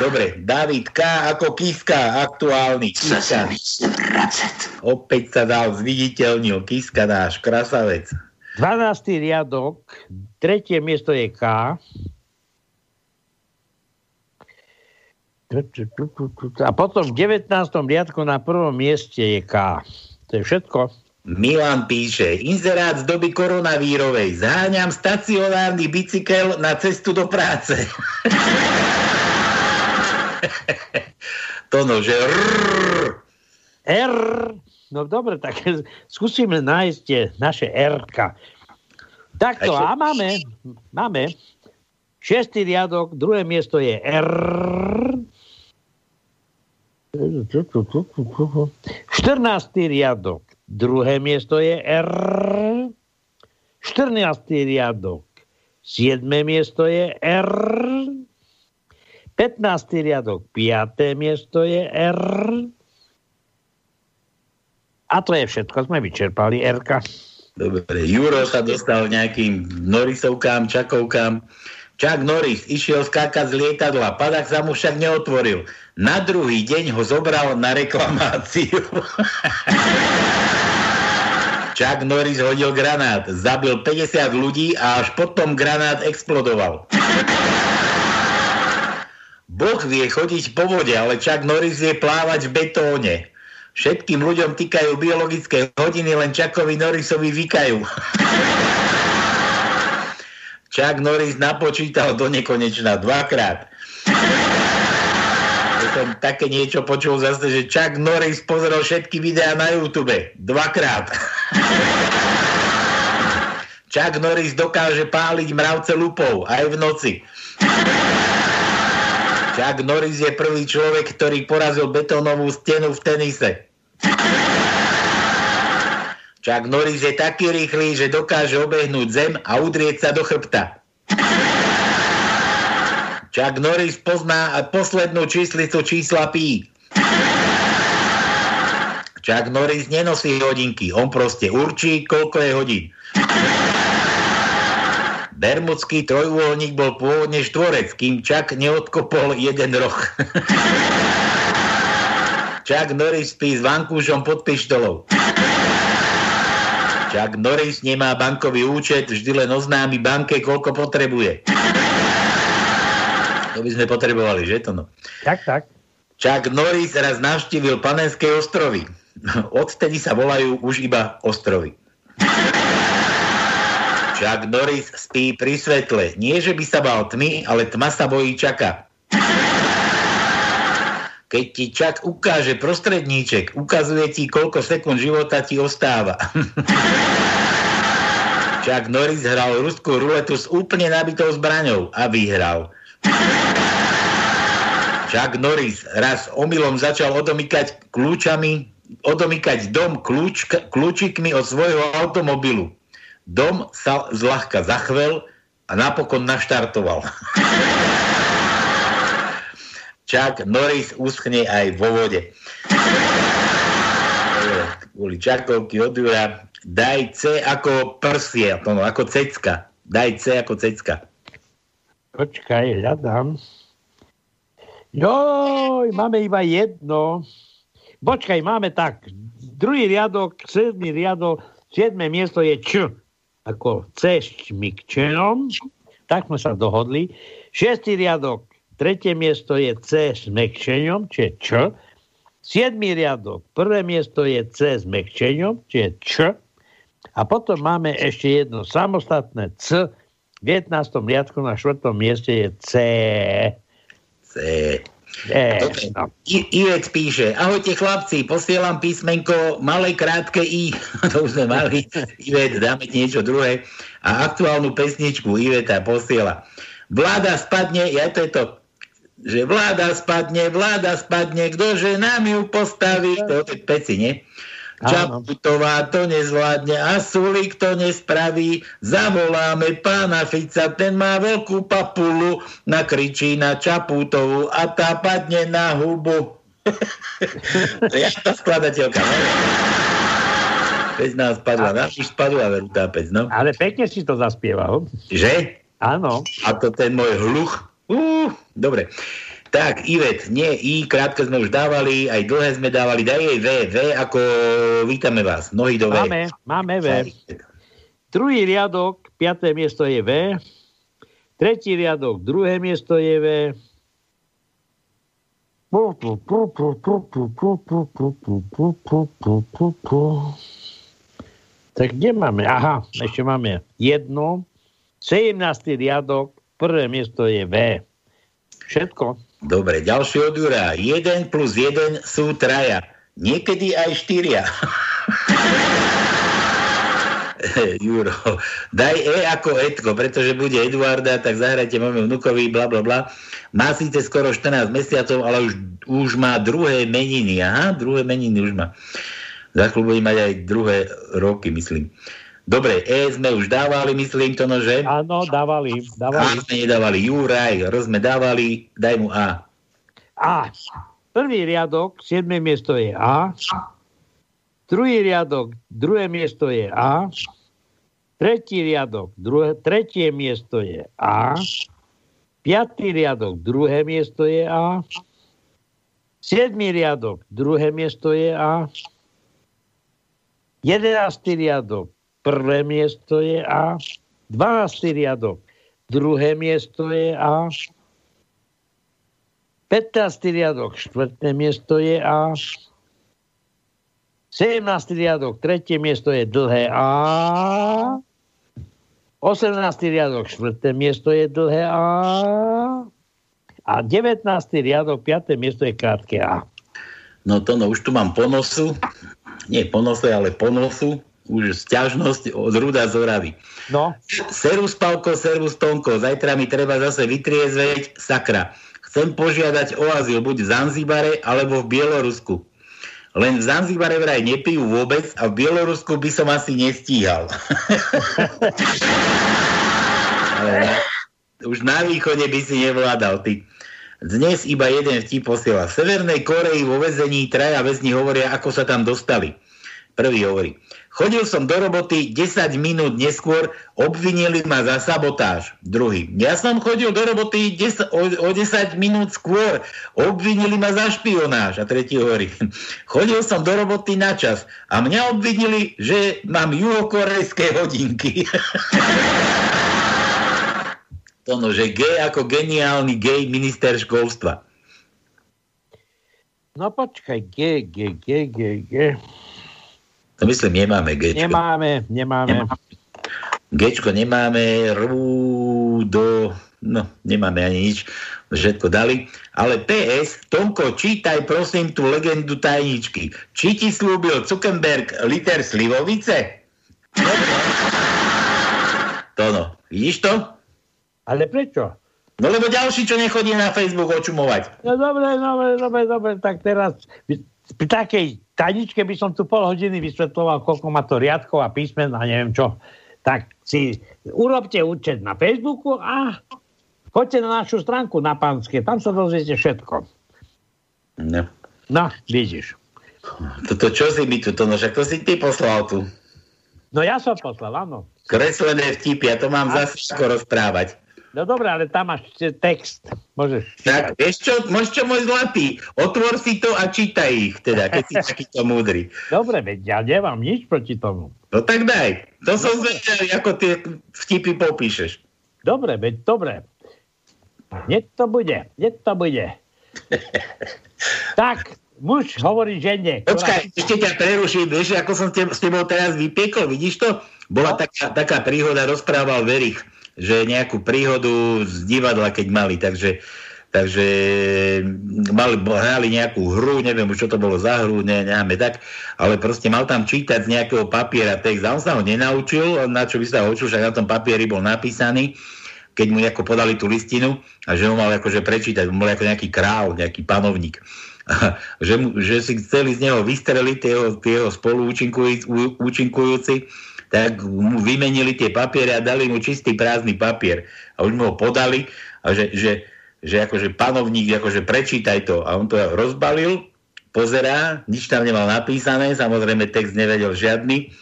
Speaker 5: Dobre, David K. ako Kiska, aktuálny. Kiska. Opäť sa dal, zviditeľnil. Kiska náš, krasavec.
Speaker 6: 12. riadok, tretie miesto je K. A potom v 19. riadku na prvom mieste je K. To je všetko.
Speaker 5: Milan píše, inzerát z doby koronavírovej. Zháňam stacionárny bicykel na cestu do práce. to no, že rrr.
Speaker 6: R. No dobre, tak skúsime nájsť naše R. Takto, a máme, máme. Šestý riadok, druhé miesto je R. 14. riadok. Druhé miesto je R. 14. riadok. 7. miesto je R. 15. riadok. 5. miesto je R. A to je všetko. Sme vyčerpali R.
Speaker 5: Dobre, Juro sa dostal nejakým Norisovkám, Čakovkám. Čak Norris išiel skákať z lietadla, padak sa mu však neotvoril. Na druhý deň ho zobral na reklamáciu. Čak Norris hodil granát, zabil 50 ľudí a až potom granát explodoval. Boh vie chodiť po vode, ale Čak Norris vie plávať v betóne. Všetkým ľuďom týkajú biologické hodiny, len Čakovi Norrisovi vykajú. Chuck Norris napočítal do nekonečna dvakrát. som také niečo počul zase, že Chuck Norris pozrel všetky videá na YouTube. Dvakrát. Chuck Norris dokáže páliť mravce lupou aj v noci. Chuck Norris je prvý človek, ktorý porazil betónovú stenu v tenise. Čak Norris je taký rýchly, že dokáže obehnúť zem a udrieť sa do chrbta. Čak Norris pozná poslednú číslicu čísla pí. Čak Norris nenosí hodinky, on proste určí, koľko je hodín. Bermudský trojúholník bol pôvodne štvorec, kým Čak neodkopol jeden roh. Čak Norris spí s vankúšom pod pištolou. Chuck Norris nemá bankový účet, vždy len oznámi banke, koľko potrebuje. To by sme potrebovali, že to no?
Speaker 6: Tak, tak.
Speaker 5: Chuck Norris raz navštívil Panenské ostrovy. Odtedy sa volajú už iba ostrovy. Chuck Norris spí pri svetle. Nie, že by sa bal tmy, ale tma sa bojí čaka. Keď ti čak ukáže prostredníček, ukazuje ti, koľko sekúnd života ti ostáva. Chuck Norris hral ruskú ruletu s úplne nabitou zbraňou a vyhral. Chuck Norris raz omylom začal odomykať kľúčami, odomykať dom kľúč, kľúčikmi od svojho automobilu. Dom sa zľahka zachvel a napokon naštartoval. Chuck Norris uschne aj vo vode. Kvôli Čakovky od Jura. Daj C ako prsie, no, ako cecka. Daj C ako cecka.
Speaker 6: Počkaj, hľadám. Joj, máme iba jedno. Počkaj, máme tak. Druhý riadok, sedmý riadok, siedme miesto je Č. Ako C s čmikčenom. Tak sme sa dohodli. Šiestý riadok, tretie miesto je C s mekčeňom, čiže Č. Siedmý riadok, prvé miesto je C s mekčeňom, čiže Č. A potom máme ešte jedno samostatné C. V 19. riadku na štvrtom mieste je C.
Speaker 5: C. Dobre. No. I, Ivec píše, ahojte chlapci, posielam písmenko malej krátke I, to už sme mali, Ivec, dáme ti niečo druhé, a aktuálnu pesničku Iveta posiela. Vláda spadne, ja to je to, že vláda spadne, vláda spadne, ktože nám ju postaví, to je peci, nie? Čaputová to nezvládne a Sulik to nespraví. Zavoláme pána Fica, ten má veľkú papulu, nakričí na Čaputovú a tá padne na hubu. ja tá skladateľka. No? Pec nás padla, nám už spadla veru tá pec, no.
Speaker 6: Ale pekne si to zaspieval.
Speaker 5: Že?
Speaker 6: Áno.
Speaker 5: A to ten môj hluch. Uh, dobre. Tak, Ivet, nie I, krátko sme už dávali, aj dlhé sme dávali, daj jej V, V ako vítame vás, nohy do V.
Speaker 6: Máme, máme V. Druhý riadok, piaté miesto je V. Tretí riadok, druhé miesto je V. Tak kde máme? Aha, ešte máme jedno. 17. riadok, prvé miesto je V. Všetko.
Speaker 5: Dobre, ďalší od Jura. 1 plus 1 sú traja. Niekedy aj štyria. Juro, daj E ako Etko, pretože bude Eduarda, tak zahrajte môjmu vnukovi, bla bla bla. Má síce skoro 14 mesiacov, ale už, už má druhé meniny. Aha, druhé meniny už má. Za chvíľu mať aj druhé roky, myslím. Dobre, E sme už dávali, myslím to, no že?
Speaker 6: Áno, dávali. dávali.
Speaker 5: A sme nedávali. Juraj, R sme dávali, daj mu A.
Speaker 6: A. Prvý riadok, siedme miesto je A. Druhý riadok, druhé miesto je A. Tretí riadok, druhé, tretie miesto je A. Piatý riadok, druhé miesto je A. Siedmý riadok, druhé miesto je A. Jedenáctý riadok, prvé miesto je A, 12. riadok, druhé miesto je A, 15. riadok, štvrté miesto je A, 17. riadok, tretie miesto je dlhé A, 18. riadok, štvrté miesto je dlhé A a 19. riadok, piaté miesto je krátke A.
Speaker 5: No to no, už tu mám ponosu, nie ponose, ale ponosu už sťažnosť od Ruda z Oravy.
Speaker 6: No.
Speaker 5: Servus Pavko, servus Tonko, zajtra mi treba zase vytriezveť, sakra. Chcem požiadať o azyl buď v Zanzibare, alebo v Bielorusku. Len v Zanzibare vraj nepijú vôbec a v Bielorusku by som asi nestíhal. Ale už na východe by si nevládal, ty. Dnes iba jeden vtip posiela. V Severnej Koreji vo vezení traja väzni hovoria, ako sa tam dostali. Prvý hovorí. Chodil som do roboty 10 minút neskôr, obvinili ma za sabotáž. Druhý. Ja som chodil do roboty 10, o, o 10 minút skôr, obvinili ma za špionáž. A tretí hovorí. Chodil som do roboty na čas a mňa obvinili, že mám juhokorejské hodinky. to no, že G ako geniálny gay minister školstva.
Speaker 6: No počkaj, G, G, G, G, G.
Speaker 5: To myslím, nemáme G.
Speaker 6: Nemáme, nemáme.
Speaker 5: Gčko nemáme, rúdo, no nemáme ani nič, všetko dali. Ale PS, Tomko, čítaj prosím tú legendu tajničky. Či ti slúbil Zuckerberg liter slivovice? Tono, vidíš to?
Speaker 6: Ale prečo?
Speaker 5: No lebo ďalší, čo nechodí na Facebook očumovať.
Speaker 6: No dobre, dobre, dobre, dobre, tak teraz pri takej taničke by som tu pol hodiny vysvetloval, koľko má to riadkov a písmen a neviem čo. Tak si urobte účet na Facebooku a choďte na našu stránku na Pánske, tam sa dozviete všetko.
Speaker 5: No.
Speaker 6: No, vidíš.
Speaker 5: Toto čo si mi tu, to, no však to si ty poslal tu.
Speaker 6: No ja som poslal, áno.
Speaker 5: Kreslené vtipy, ja to mám a... zase ako rozprávať.
Speaker 6: No dobré, ale tam máš text. Môžeš.
Speaker 5: Tak, vieš čo, môžeš čo, môj zlatý, otvor si to a čítaj ich, teda, keď si takýto múdry.
Speaker 6: Dobre, veď ja nemám nič proti tomu.
Speaker 5: No tak daj. To som zvedel, ako tie vtipy popíšeš.
Speaker 6: Dobre, veď dobre. Hneď to bude, hneď to bude. tak, muž hovorí žene.
Speaker 5: Počkaj, ktorá... ešte ťa preruším, vieš, ako som s tebou teraz vypiekol, vidíš to? Bola no? taká, taká príhoda, rozprával Verich že nejakú príhodu z divadla, keď mali, takže takže mali, hrali nejakú hru, neviem čo to bolo za hru, ne, nemáme tak, ale proste mal tam čítať z nejakého papiera text a on sa ho nenaučil, na čo by sa ho učil, však na tom papieri bol napísaný, keď mu ako podali tú listinu a že ho mal akože prečítať, bol ako nejaký král, nejaký panovník. že, že si chceli z neho vystreliť tie jeho spoluúčinkujúci tak mu vymenili tie papiere a dali mu čistý prázdny papier. A už mu ho podali a že, že, že akože panovník, akože prečítaj to. A on to rozbalil, pozerá, nič tam nemal napísané, samozrejme text nevedel žiadny,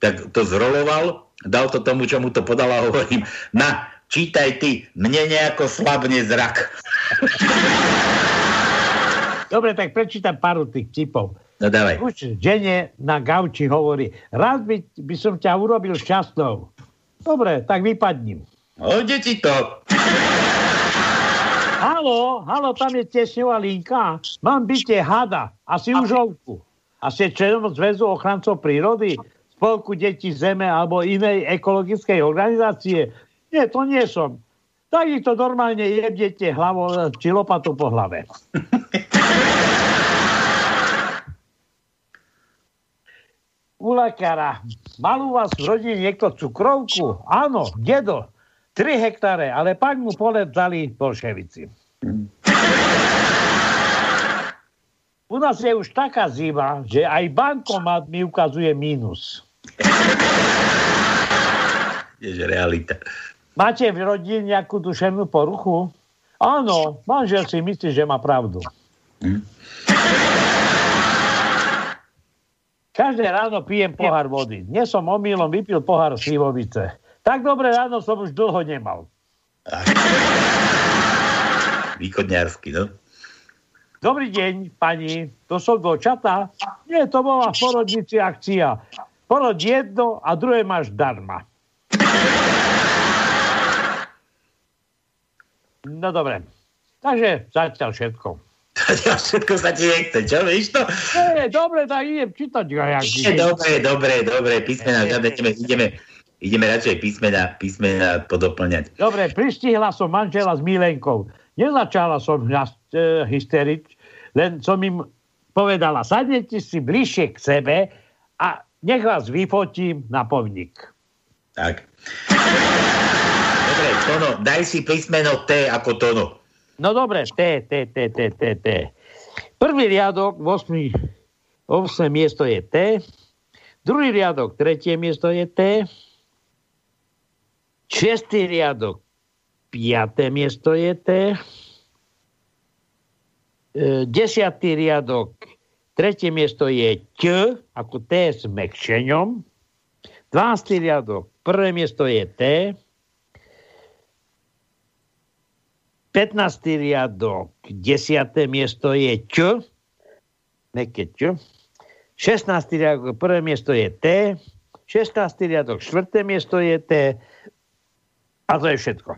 Speaker 5: tak to zroloval, dal to tomu, čo mu to podal hovorím, na, čítaj ty, mne nejako slabne zrak.
Speaker 6: Dobre, tak prečítam pár tých tipov.
Speaker 5: No dávaj.
Speaker 6: Už žene na gauči hovorí, rád by, by som ťa urobil šťastnou. Dobre, tak vypadním.
Speaker 5: Ode ti to.
Speaker 6: Halo, halo, tam je tesňová linka. Mám byte hada, asi užovku. A ste členom Zväzu ochrancov prírody, spolku detí Zeme alebo inej ekologickej organizácie? Nie, to nie som. Tak ich to normálne jebnete hlavou či lopatu po hlave. u lekára. Mal u vás v rodine niekto cukrovku? Áno, dedo. 3 hektáre, ale pak mu dali bolševici. U nás je už taká zima, že aj bankomat mi ukazuje mínus.
Speaker 5: Je realita.
Speaker 6: Máte v rodine nejakú duševnú poruchu? Áno, manžel si myslí, že má pravdu. Hm. Každé ráno pijem pohár vody. Dnes som omylom vypil pohár slivovice. Tak dobre ráno som už dlho nemal.
Speaker 5: Východňarsky, no?
Speaker 6: Dobrý deň, pani. To som do čata? Nie, to bola v porodnici akcia. Porod jedno a druhé máš darma. No dobre. Takže zatiaľ všetko.
Speaker 5: Ja všetko sa ti nechce, čo, víš to?
Speaker 6: Nie, dobre, tak idem čítať.
Speaker 5: Nie, dobre, dobre, dobre, písmena, žiadne, ideme, ideme, ideme radšej písmena, písmena podoplňať.
Speaker 6: Dobre, pristihla som manžela s Milenkou. Nezačala som e, hysteriť, len som im povedala, sadnete si bližšie k sebe a nech vás vyfotím na povník.
Speaker 5: Tak. Dobre, Tono, daj si písmeno T ako Tono.
Speaker 6: No dobre, T, T, T, T, T, T. Prvý riadok, 8, 8 miesto je T. Druhý riadok, tretie miesto je T. Šestý riadok, piaté miesto je T. E, desiatý riadok, tretie miesto je T, ako T s mekšeňom. Dváctý riadok, prvé miesto je T. 15. riadok, 10. miesto je Č, neké Č. 16. riadok, prvé miesto je T, 16. riadok, 4. miesto je T a to je všetko.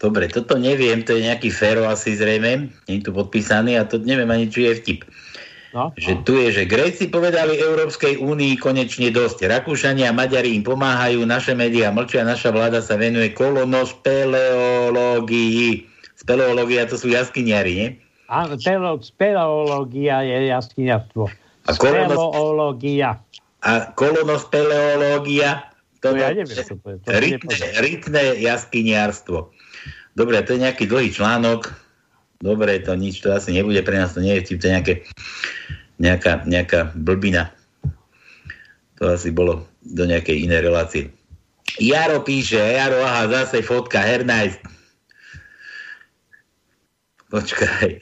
Speaker 5: Dobre, toto neviem, to je nejaký Fero asi zrejme, nie je tu podpísaný a to neviem ani, či je vtip. No, že tu je, že Gréci povedali Európskej únii konečne dosť. Rakúšania a Maďari im pomáhajú, naše médiá mlčia, naša vláda sa venuje kolonospeleológii. Speleológia to sú jaskyniari, nie?
Speaker 6: Áno, speleológia je jaskyniarstvo. A kolonos...
Speaker 5: A kolonospeleológia To,
Speaker 6: To ja neviem, čo to je. To
Speaker 5: rytné, rytné jaskyniarstvo. Dobre, to je nejaký dlhý článok. Dobre, to nič, to asi nebude pre nás, to nie je vtip, to je nejaké, nejaká, nejaká blbina. To asi bolo do nejakej inej relácie. Jaro píše, Jaro, aha, zase fotka, Hernajs. Počkaj.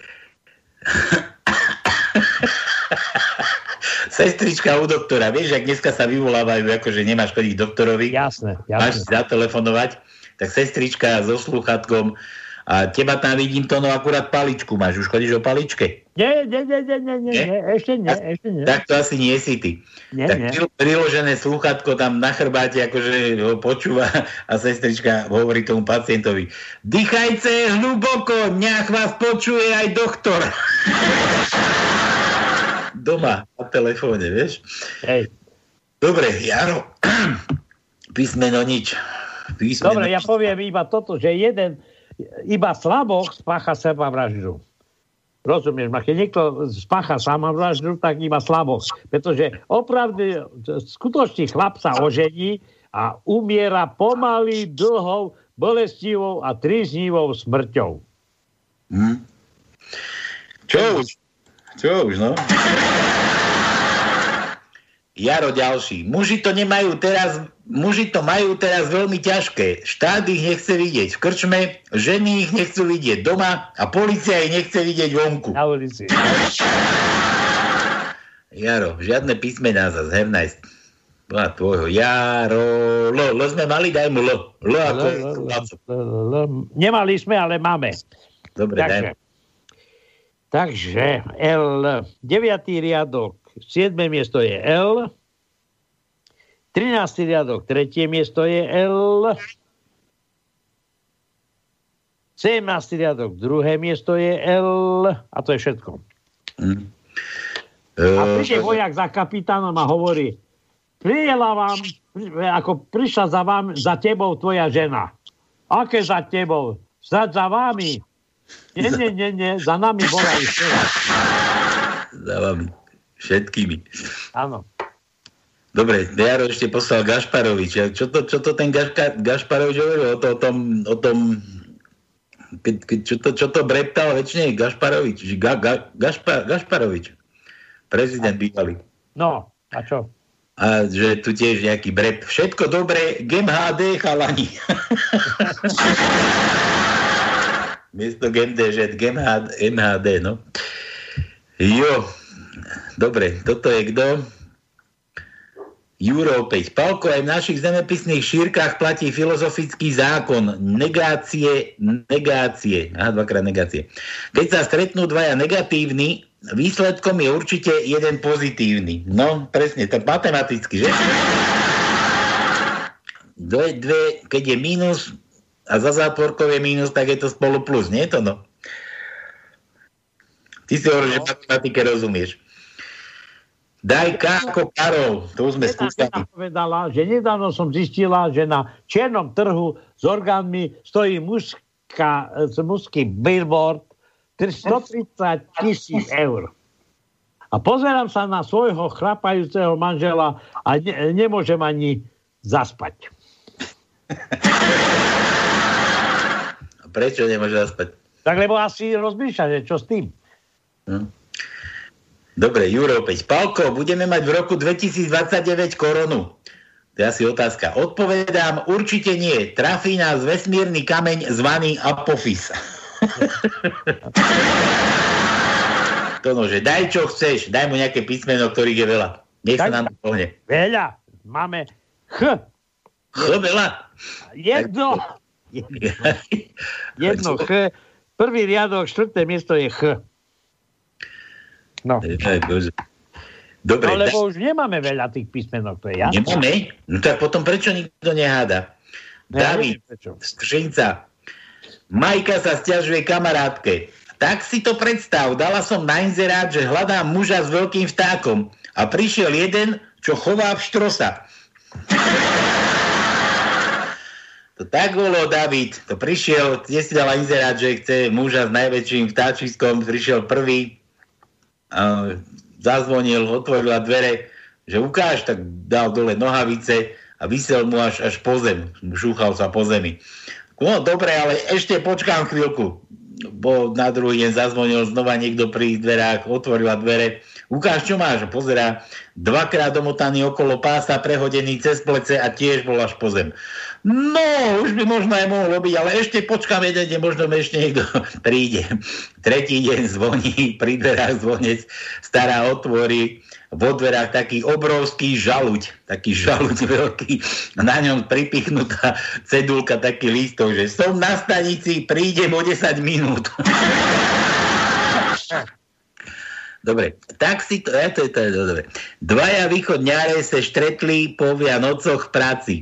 Speaker 5: Sestrička u doktora, vieš, ak dneska sa vyvolávajú, akože nemáš chodiť doktorovi,
Speaker 6: Jasné,
Speaker 5: máš zatelefonovať, tak sestrička so slúchatkom a teba tam vidím to, no akurát paličku máš, už chodíš o paličke.
Speaker 6: Nie, nie, nie, nie, nie, nie,
Speaker 5: Nie?
Speaker 6: ešte nie, ešte nie.
Speaker 5: Tak to asi nie si ty.
Speaker 6: Nie,
Speaker 5: tak
Speaker 6: nie.
Speaker 5: pri- priložené slúchatko tam na chrbáte, akože ho počúva a sestrička hovorí tomu pacientovi Dýchajte hluboko, nech vás počuje aj doktor. Doma, na telefóne, vieš?
Speaker 6: Hej.
Speaker 5: Dobre, Jaro, písmeno nič. Písmeno
Speaker 6: Dobre, ja poviem iba toto, že jeden, iba slabok spácha seba vraždu. Rozumieš ma, keď niekto spácha sama vraždu, tak iba slabok. Pretože opravdu skutočný chlap sa ožení a umiera pomaly, dlhou, bolestivou a tríznivou smrťou.
Speaker 5: Hm? Čo už? Čo už, no? Jaro ďalší. Muži to nemajú teraz, muži to majú teraz veľmi ťažké. Štát ich nechce vidieť v krčme, ženy ich nechcú vidieť doma a policia ich nechce vidieť vonku.
Speaker 6: Na ulici.
Speaker 5: Jaro, žiadne písmená zase, Hernajs. Boha tvojho. Jaro, lo, lo sme mali, daj mu lo. Lo ako...
Speaker 6: L- l- l- l- Nemali sme, ale máme.
Speaker 5: Dobre, daj
Speaker 6: Takže,
Speaker 5: mu.
Speaker 6: takže L, 9. riadok, 7. miesto je L, 13. riadok, 3. miesto je L, 17. riadok, 2. miesto je L, a to je všetko.
Speaker 5: Hm.
Speaker 6: A
Speaker 5: Eh,
Speaker 6: príde vojak za kapitánom a hovorí, prijela vám, ako prišla za, vám, za tebou tvoja žena. Aké za tebou? Za, za vami. Nie, nie, nie, nie, za nami bola ich.
Speaker 5: Za vami. Všetkými.
Speaker 6: Áno.
Speaker 5: Dobre, Jaro ešte poslal Gašparovič. Čo to, čo to ten Gaška, Gašparovič hovoril o, to, o tom, o tom keď, keď, čo, to, čo to breptal väčšine Gašparovič? Že Ga, Ga, Gašpa, Gašparovič. Prezident bývalý.
Speaker 6: No, a čo?
Speaker 5: A že tu tiež nejaký brep. Všetko dobré, GMHD chalani. Miesto GMDŽ, GMHD, MHD, no. Jo, dobre, toto je kto? Juro opäť. Palko, aj v našich zemepisných šírkach platí filozofický zákon. Negácie, negácie. Aha, dvakrát negácie. Keď sa stretnú dvaja negatívni, výsledkom je určite jeden pozitívny. No, presne, tak matematicky, že? Dve, dve, keď je mínus a za záporkou je mínus, tak je to spolu plus, nie je to no? Ty si hovoril, že matematike rozumieš. Daj K ako Karol, to už sme skúšali.
Speaker 6: povedala, že nedávno som zistila, že na čiernom trhu s orgánmi stojí mužka, e, mužský billboard 130 tisíc eur. A pozerám sa na svojho chrapajúceho manžela a ne, nemôžem ani zaspať.
Speaker 5: Prečo nemôže zaspať?
Speaker 6: Tak lebo asi rozmýšľa, že čo s tým.
Speaker 5: Hm. Dobre, Juro opäť. Palko, budeme mať v roku 2029 koronu. To je asi otázka. Odpovedám, určite nie. Trafí nás vesmírny kameň zvaný Apophis. to no, že daj čo chceš, daj mu nejaké písmeno, ktorých je veľa. Nech sa nám to pohne.
Speaker 6: Veľa. Máme Ch.
Speaker 5: Ch, veľa.
Speaker 6: Jedno. Jedno Ch. Prvý riadok, štvrté miesto je Ch. No.
Speaker 5: Dobre,
Speaker 6: No lebo už nemáme veľa tých písmenok, to je jasné.
Speaker 5: Nemáme? No tak potom prečo nikto neháda?
Speaker 6: Ja
Speaker 5: David. Skřinca. Majka sa stiažuje kamarátke. Tak si to predstav, dala som na inzerát, že hľadám muža s veľkým vtákom. A prišiel jeden, čo chová v štrosa. To tak bolo, David. To prišiel, kde si dala inzerát, že chce muža s najväčším vtáčiskom. Prišiel prvý, a zazvonil, otvorila dvere, že ukáž, tak dal dole nohavice a vysel mu až, až po zem, šúchal sa po zemi. No dobre, ale ešte počkám chvíľku. Bo na druhý deň zazvonil znova niekto pri dverách, otvorila dvere. Ukáž, čo máš? Pozerá, dvakrát domotaný okolo pása, prehodený cez plece a tiež bol až po zem. No, už by možno aj mohol robiť, ale ešte počkám jeden deň, možno ešte niekto príde. Tretí deň zvoní, pri dverách zvonec, stará otvorí, vo dverách taký obrovský žaluť, taký žaluť veľký, na ňom pripichnutá cedulka, taký lístok, že som na stanici, prídem o 10 minút. Dobre, tak si to, ja to, je, to je dobre. Dvaja východňáre sa štretli po Vianococh v práci.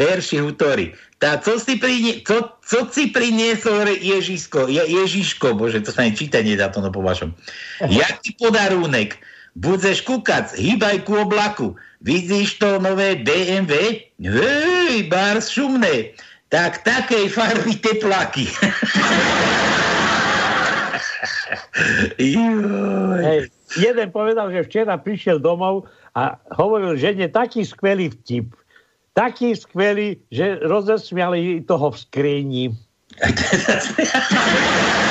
Speaker 5: Perši hutori. Tá, co si, prinie, co, co si priniesol Ježiško, Je, Ježiško, bože, to sa nečíta nedá to no po vašom. Jaký podarúnek? Budeš kúkať, hýbaj ku oblaku. Vidíš to nové BMW? Hej, bar šumné. Tak takej farby tepláky.
Speaker 6: Hej, jeden povedal, že včera prišiel domov a hovoril žene taký skvelý vtip. Taký skvelý, že rozesmiali toho v skrini.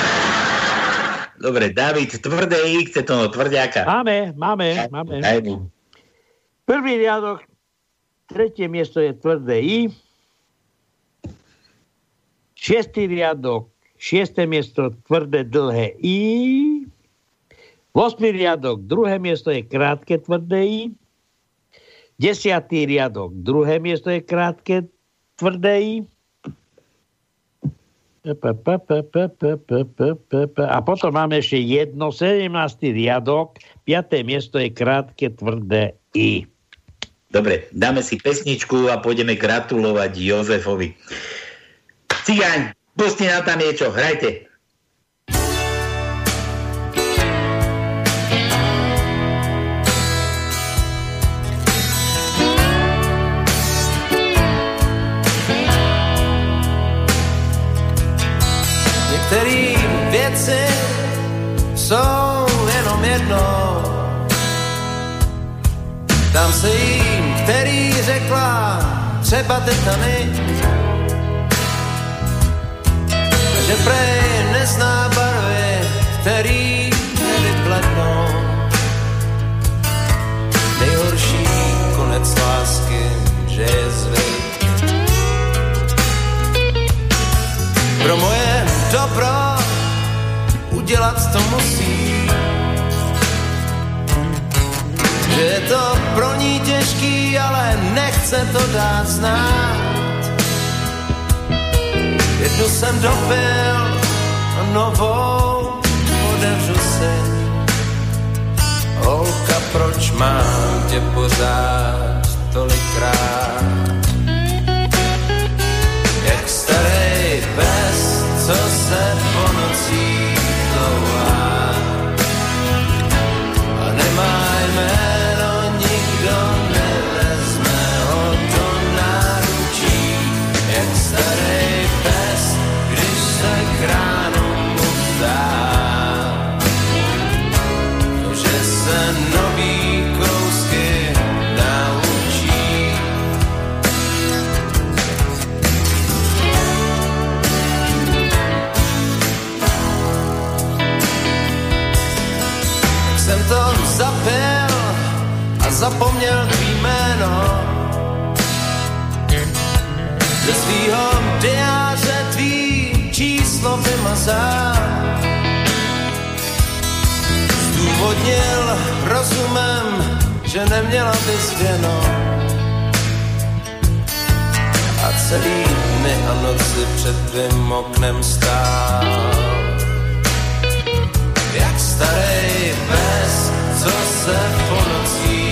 Speaker 5: Dobre, David, tvrdé I, chce to no, tvrdiaka.
Speaker 6: Máme, máme, máme. Prvý riadok, tretie miesto je tvrdé I. Šiestý riadok, šiesté miesto tvrdé dlhé I. Vosmý riadok, druhé miesto je krátke tvrdé I. Desiatý riadok, druhé miesto je krátke tvrdé. A potom máme ešte jedno, 17. riadok, 5. miesto je krátke, tvrdé I.
Speaker 5: Dobre, dáme si pesničku a pôjdeme gratulovať Jozefovi. Cigáň, pusti nám tam niečo, hrajte.
Speaker 9: Tam se jim, který řekla třeba tetany, že prej nezná barvy, který ale nechce to dát znát. Jednu jsem dopil a novou otevřu si. Holka, proč mám tě pořád tolikrát? Jak starý pes, co se po nocích zapomněl číslo vymazal zdůvodnil rozumem, že neměla bys věno a celý dny a noci před tvým oknem stál. Jak starý pes, co se po nocích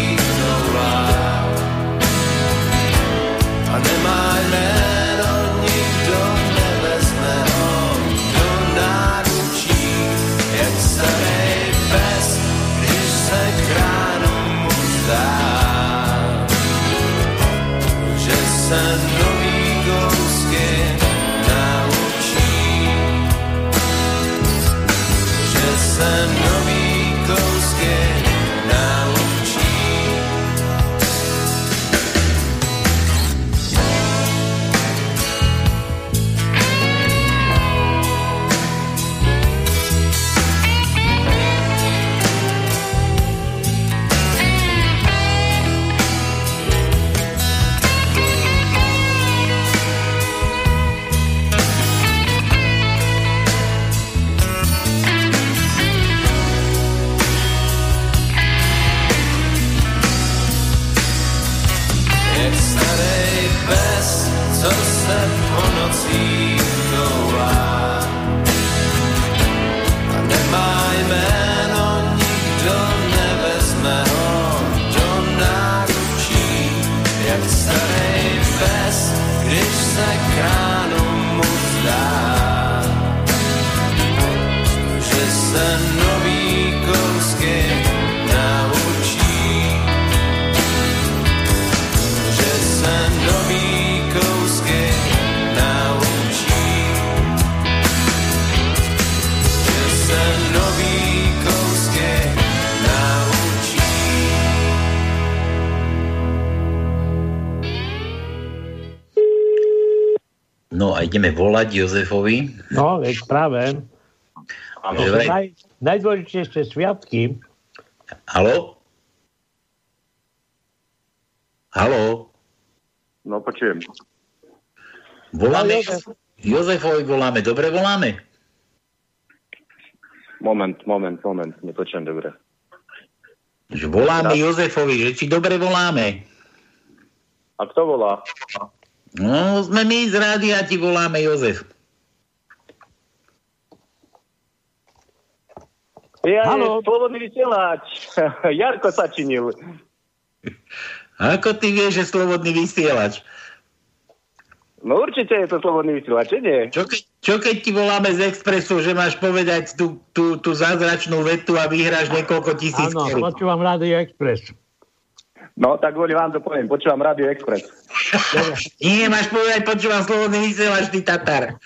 Speaker 5: ideme volať Jozefovi.
Speaker 6: No, veď práve.
Speaker 5: Áno,
Speaker 6: naj, najdôležitejšie sviatky.
Speaker 5: Haló? Haló?
Speaker 10: No počujem.
Speaker 5: Voláme,
Speaker 6: No, Jozef.
Speaker 5: Jozefovi voláme, dobre voláme?
Speaker 10: Moment, moment, moment, nepočujem dobre.
Speaker 5: Že voláme Jozefovi, že či dobre voláme.
Speaker 10: A kto volá?
Speaker 5: No, sme my z rádia, ti voláme Jozef.
Speaker 10: Ja
Speaker 6: Haló?
Speaker 10: je slobodný vysielač. Jarko sa činil.
Speaker 5: Ako ty vieš, že slobodný vysielač?
Speaker 10: No určite je to slobodný vysielač, nie?
Speaker 5: Čo keď, čo keď ti voláme z Expressu, že máš povedať tú, tú, tú zázračnú vetu a vyhráš niekoľko tisíc
Speaker 6: Áno, počúvam Radio Express.
Speaker 10: No tak kvôli vám to poviem, počúvam Radio Express.
Speaker 5: Nie, máš povedať, počúvam slobodný vysielač, ty Tatar.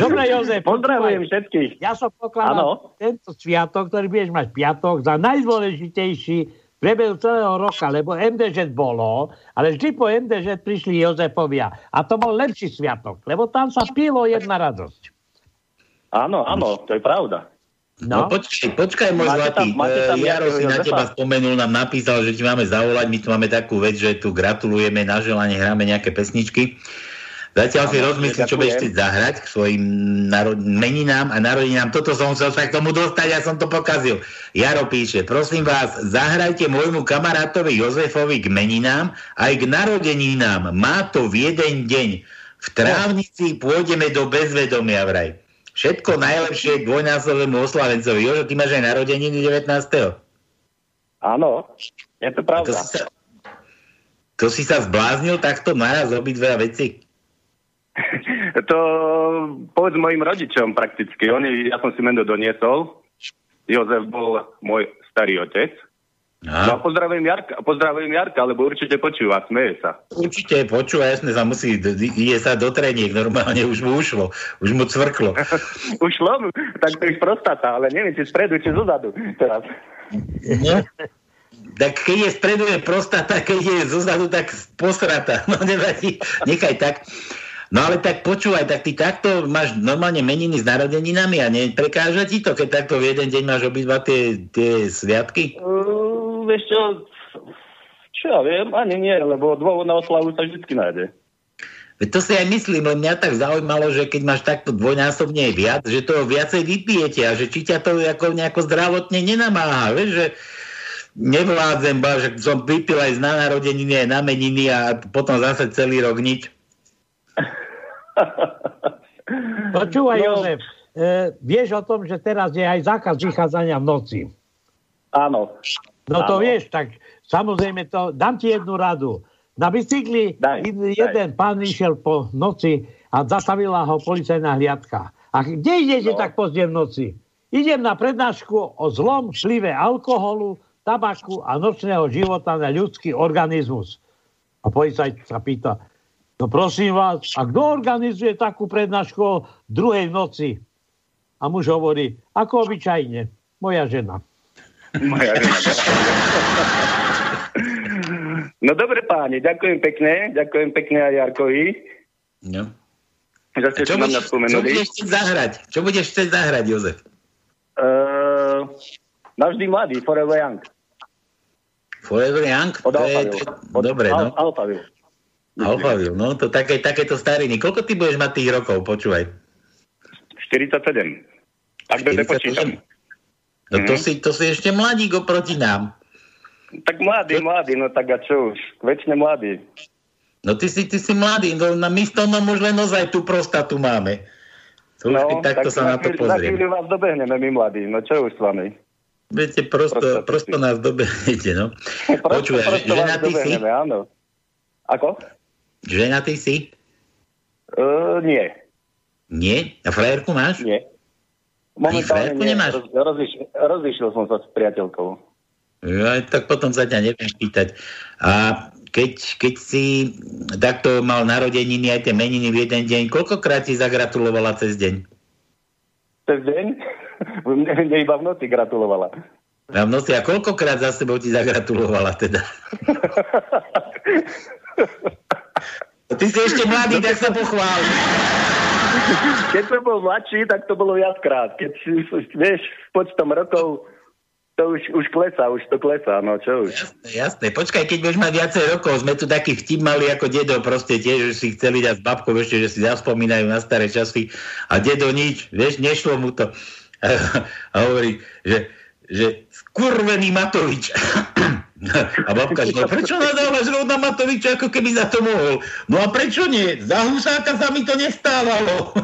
Speaker 6: Dobre, Jozef.
Speaker 10: Pozdravujem všetkých.
Speaker 6: Ja som pokladal tento sviatok, ktorý budeš mať piatok, za najdôležitejší v priebehu celého roka, lebo MDŽ bolo, ale vždy po MDŽ prišli Jozefovia. A to bol lepší sviatok, lebo tam sa pilo jedna radosť.
Speaker 10: Áno, áno, to je pravda.
Speaker 5: No,
Speaker 6: No,
Speaker 5: počkaj, počkaj, môj zlatý. Jaro si na teba spomenul, nám napísal, že ti máme zavolať. My tu máme takú vec, že tu gratulujeme, na želanie hráme nejaké pesničky. Zatiaľ si
Speaker 10: Áno,
Speaker 5: rozmyslí, čo budeš chcieť zahrať k svojim narod- meninám a narodinám. Toto som chcel sa k tomu dostať, ja som to pokazil. Jaro píše, prosím vás, zahrajte môjmu kamarátovi Jozefovi k meninám aj k narodeninám. Má to v jeden deň. V trávnici pôjdeme do bezvedomia vraj. Všetko najlepšie k dvojnásobnému oslavencovi. Jožo, ty máš aj narodeniny 19.
Speaker 10: Áno, je to
Speaker 5: To
Speaker 10: pravda.
Speaker 5: si sa, to si sa zbláznil takto naraz obidve veci?
Speaker 10: To povedz mojim rodičom prakticky. Oni, ja som si meno doniesol. Jozef bol môj starý otec. No a
Speaker 5: Aha.
Speaker 10: pozdravujem Jarka, pozdravujem Jarka, lebo určite počúva, smeje sa.
Speaker 5: Určite, počúva, jasne sa musí, ide sa do treniek, normálne už mu ušlo, už mu cvrklo.
Speaker 10: Už šlo mu, tak to je prostata, ale neviem, či spredu, či zozadu. Teraz.
Speaker 5: No. Tak keď je spredu je prostata, keď je zozadu, tak posrata. No nevadí, nechaj tak. No ale tak počúvaj, tak ty takto máš normálne meniny s narodeninami a neprekáža ti to, keď takto v jeden deň máš obidva tie, tie sviatky?
Speaker 10: Uh, vieš čo, čo ja viem, ani nie, lebo dôvod na oslavu sa vždy nájde.
Speaker 5: Veď to si aj myslím, len mňa tak zaujímalo, že keď máš takto dvojnásobne viac, že to viacej vypijete a že či ťa to ako nejako zdravotne nenamáha, vieš, že nevládzem, ba, že som vypil aj na narodeniny, aj na meniny a potom zase celý rok nič.
Speaker 6: počúvaj,
Speaker 10: No.
Speaker 6: Jozef. E, vieš o tom, že teraz je aj zákaz vychádzania v noci.
Speaker 10: Áno.
Speaker 6: No to
Speaker 10: Áno.
Speaker 6: vieš, tak samozrejme to, dám ti jednu radu. Na bicykli
Speaker 10: Daj,
Speaker 6: id-
Speaker 10: daj.
Speaker 6: jeden pán išiel po noci a zastavila ho policajná hliadka. A kde idete
Speaker 10: No.
Speaker 6: tak pozdie v noci? Idem na prednášku o zlom vplyve alkoholu, tabaku a nočného života na ľudský organizmus. A policajt sa pýta, no prosím vás, a kto organizuje takú prednášku o druhej noci? A muž hovorí, ako obyčajne, moja žena.
Speaker 10: Moja žena. No dobre páni, ďakujem pekne, ďakujem pekne aj Jarkovi,
Speaker 5: No.
Speaker 10: že ste
Speaker 5: Čo, budeš, čo budeš chcieť zahrať? Čo budeš chcieť zahrať, Jozef?
Speaker 10: Uh, navždy mladý, Forever Young.
Speaker 5: Forever Young?
Speaker 10: Od
Speaker 5: To je, to
Speaker 10: Od
Speaker 5: dobre,
Speaker 10: Al-
Speaker 5: no.
Speaker 10: Alphaville.
Speaker 5: Alphaville, no, to také, takéto stariny. Koľko ty budeš mať tých rokov, počúvaj?
Speaker 10: 47. Tak to
Speaker 5: 47.
Speaker 10: nepočítam.
Speaker 5: No to,
Speaker 10: Mhm.
Speaker 5: si, to si ešte mladík oproti nám.
Speaker 10: Tak mladý, mladý, no tak a čo už? Väčšine mladý.
Speaker 5: No ty si, ty si mladý, no my s Tonom už len ozaj tú prostatu máme. To
Speaker 10: No,
Speaker 5: už takto
Speaker 10: tak
Speaker 5: sa na to
Speaker 10: chvíľu- Na vás dobehneme, my mladí. No čo už s vami?
Speaker 5: Viete, prosto, prosto nás dobehnete, no.
Speaker 10: Prosto vás
Speaker 5: ženatý si?
Speaker 10: áno. Ako?
Speaker 5: Ženatý si?
Speaker 10: Uh, nie,
Speaker 5: Nie? A frajerku máš?
Speaker 10: nie.
Speaker 5: Frajerku
Speaker 10: nie.
Speaker 5: nemáš?
Speaker 10: Roz, roziš, rozišiel som sa s priateľkou.
Speaker 5: Ja, tak potom sa ťa neviem pýtať. A keď, keď si takto mal narodeniny aj tie meniny v jeden deň, koľkokrát si zagratulovala cez deň?
Speaker 10: Cez deň? Mne, mne iba v noci gratulovala.
Speaker 5: A v noci, a koľkokrát za sebou ti zagratulovala teda? Ty si ešte mladý, tak sa pochvál.
Speaker 10: Keď som bol mladší, tak to bolo viackrát. Keď si, vieš, počtom rokov, to už, už klesá, už to klesá, no čo už.
Speaker 5: Jasné, počkaj, keď budeš mať viacej rokov, sme tu taký vtip mali ako dedo, proste tiež, že si chceli dať s babkou ešte, že si zaspomínajú na staré časy a dedo nič, vieš, nešlo mu to. A hovorí, že, že skurvený Matovič. A babka, že no prečo nadávaš rovna Matoviča, ako keby za to mohol? No a prečo nie? Za Husáka sa mi to nestávalo.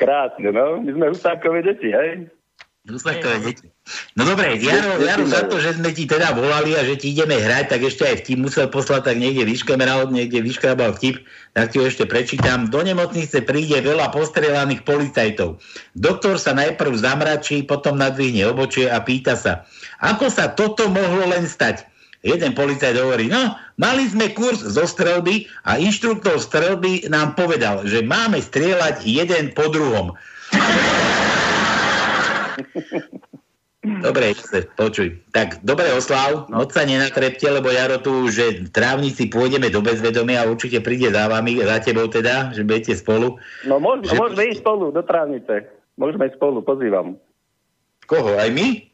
Speaker 10: Krásne, no. My sme husákové deti, hej?
Speaker 5: Husákové deti. No dobre, Jaro, Jaro, za to, že sme ti teda volali a že ti ideme hrať, tak ešte aj vtip musel poslať, tak niekde vyškemeral, niekde vyškrabal vtip, tak ti ho ešte prečítam. Do nemocnice príde veľa postrelaných policajtov. Doktor sa najprv zamračí, potom nadvihne obočie a pýta sa, ako sa toto mohlo len stať? Jeden policajt hovorí, no, mali sme kurz zo strelby a inštruktor strelby nám povedal, že máme strieľať jeden po druhom. Dobre, Jozef, počuj. Tak, dobre, Oslav, moc sa nenatrepte, lebo Jaro tu, že trávnici pôjdeme do bezvedomia a určite príde za vami, za tebou teda, že budete spolu.
Speaker 10: No môžeme,
Speaker 5: Že-
Speaker 10: môžeme ísť spolu do trávnice. Môžeme ísť spolu, pozývam.
Speaker 5: Koho, aj my?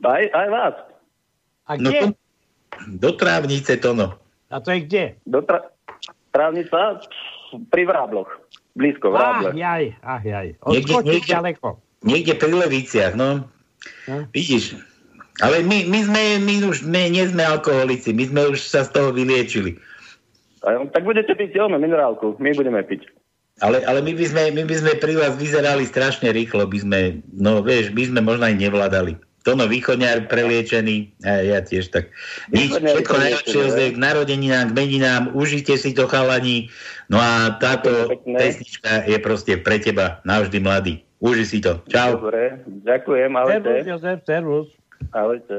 Speaker 10: Aj, aj vás.
Speaker 6: A
Speaker 5: No
Speaker 6: kde?
Speaker 5: to, do trávnice to no.
Speaker 6: A to je kde?
Speaker 10: Do tra- trávnica pri Vrábloch. Blízko
Speaker 6: Ach,
Speaker 10: Vráble.
Speaker 6: jaj, ach, jaj.
Speaker 5: Niekde- niekde-
Speaker 6: ďaleko.
Speaker 5: Niekde pri Leviciach, no.
Speaker 6: No.
Speaker 5: Vidíš, ale my, my, sme, my už my nie sme alkoholici, my sme už sa z toho vyliečili.
Speaker 10: A, tak budete piť ono, minerálku. My budeme piť.
Speaker 5: Ale, ale my, by sme, my by sme pri vás vyzerali strašne rýchlo, by sme, no vieš, by sme možno aj nevládali. Tono východňar preliečený, a ja tiež tak. Nič, všetko najlepšie Jozef, k narodeninám, k meninám, užite si to chalani. No a táto pesnička je proste pre teba navždy mladý. Uži si to. Čau.
Speaker 10: Dobre, ďakujem,
Speaker 6: Servus,
Speaker 10: ahojte.
Speaker 6: Jozef, servus.
Speaker 10: Ahojte.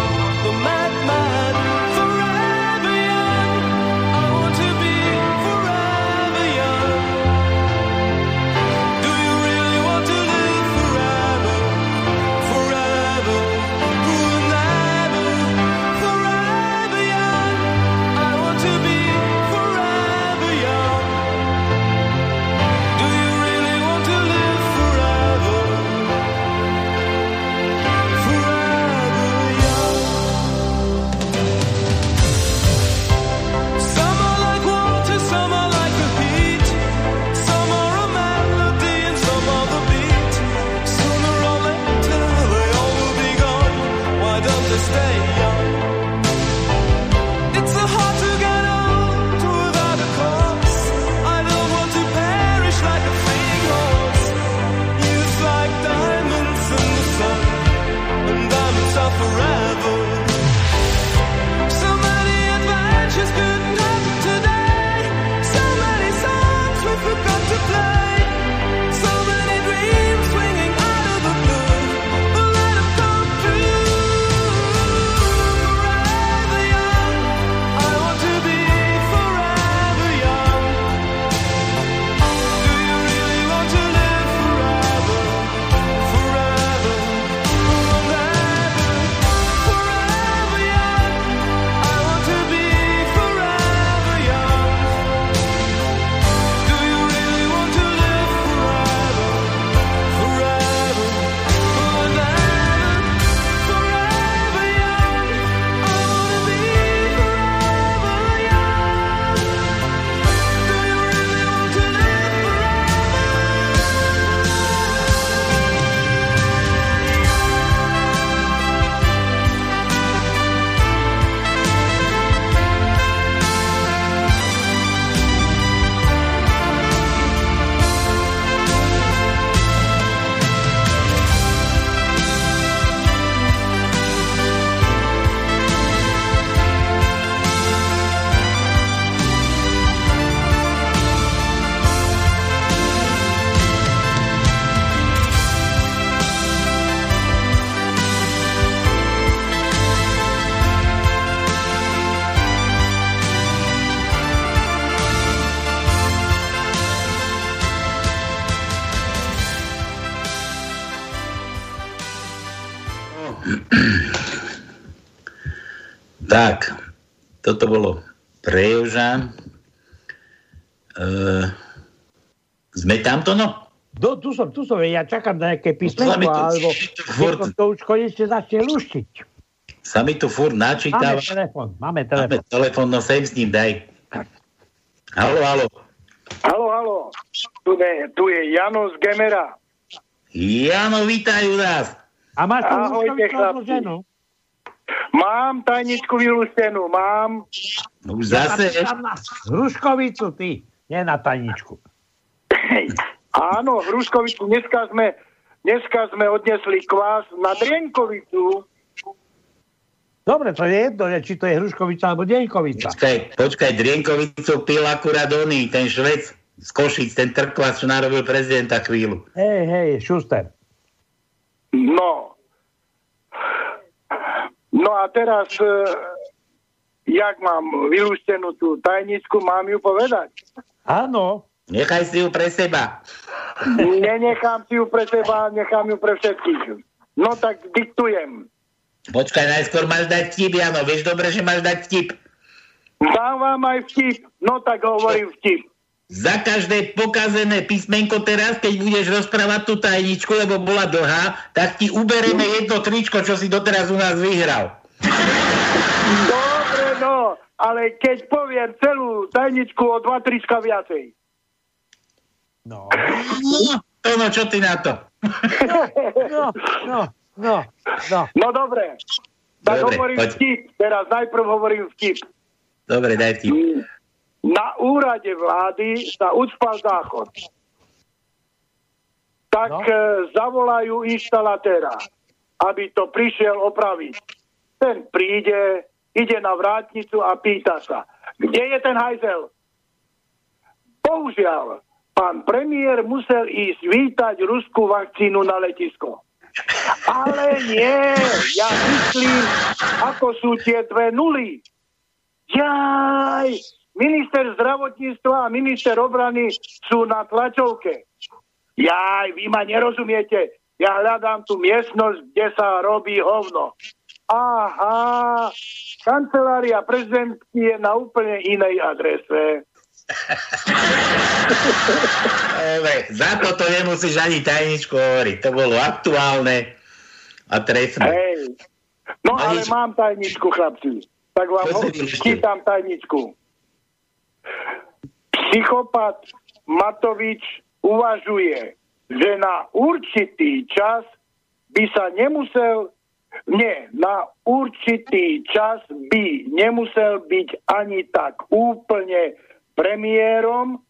Speaker 5: Tak, toto bolo pre Joža. E, sme tamto, no?
Speaker 6: Do, tu som, tu som, ja čakám na nejaké písmenko,
Speaker 5: to-
Speaker 6: alebo
Speaker 5: to furt-
Speaker 6: to, to už konečne začne luštiť.
Speaker 5: Sa mi tu furt
Speaker 6: Máme
Speaker 5: načítava.
Speaker 6: telefon, máme
Speaker 5: Máme
Speaker 6: telefon.
Speaker 5: telefon, no sem s ním daj. Halo, halo.
Speaker 11: Halo, halo. Tu je, tu je Jano z Gemera.
Speaker 5: Jano, vítajú nás.
Speaker 6: A máš tu
Speaker 11: Ahojte,
Speaker 6: odloženú?
Speaker 11: Mám tajničku vylúštenú, mám.
Speaker 5: No Už zase.
Speaker 6: Hruškovicu, ty, nie na tajničku.
Speaker 11: Áno, Hruškovicu, dneska sme, dneska sme odnesli kvás na Drienkovicu.
Speaker 6: Dobre, to je jedno, či to je Hruškovica alebo Deňkovica.
Speaker 5: Počkaj, počkaj, Drienkovicu pil akurát oný, ten švec z Košic, ten trklas, čo narobil prezidenta chvíľu.
Speaker 6: Hej, hej, Šuster.
Speaker 11: No. No a teraz, e, jak mám vylúštenú tú tajničku, mám ju povedať?
Speaker 6: Áno.
Speaker 5: Nechaj si ju pre seba.
Speaker 11: Nenechám si ju pre seba, nechám ju pre všetkých. No tak diktujem.
Speaker 5: Počkaj, najskôr máš dať vtip, Jano. Vieš dobre, že máš dať vtip.
Speaker 11: Dám vám aj vtip. No tak hovorím vtip.
Speaker 5: Za každé pokazené písmenko teraz, keď budeš rozprávať tú tajničku, lebo bola dlhá, tak ti ubereme jedno tričko, čo si doteraz u nás vyhral.
Speaker 11: Dobre, no, ale keď poviem celú tajničku o dva trička viacej.
Speaker 6: No.
Speaker 5: No, to no, čo ty na to?
Speaker 6: No, no, no, no.
Speaker 11: No dobre. Tak
Speaker 5: Dobre,
Speaker 11: hovorím
Speaker 5: poď.
Speaker 11: vtip. Teraz najprv hovorím vtip.
Speaker 5: Dobre, daj vtip.
Speaker 11: Na úrade vlády sa ucpal záchod. Tak
Speaker 6: No.
Speaker 11: no. zavolajú inštalatéra, aby to prišiel opraviť. Ten príde, ide na vrátnicu a pýta sa, kde je ten hajzel? Bohužiaľ, pán premiér musel ísť vítať ruskú vakcínu na letisko. Ale nie, ja myslím, ako sú tie dve nuly. Jaj, minister zdravotníctva a minister obrany sú na tlačovke. Jaj, vy ma nerozumiete. Ja hľadám tú miestnosť, kde sa robí hovno. Aha, kancelária prezidentky je na úplne inej adrese.
Speaker 5: Dobre, za toto nemusíš ani tajničku hovoriť. To bolo aktuálne a trestné.
Speaker 11: Hej. No
Speaker 5: No
Speaker 11: ale mám tajničku, chlapci. Tak vám ho, čítam tajničku. Psychopat Matovič uvažuje, že na určitý čas by sa nemusel nie, na určitý čas by nemusel byť ani tak úplne premiérom.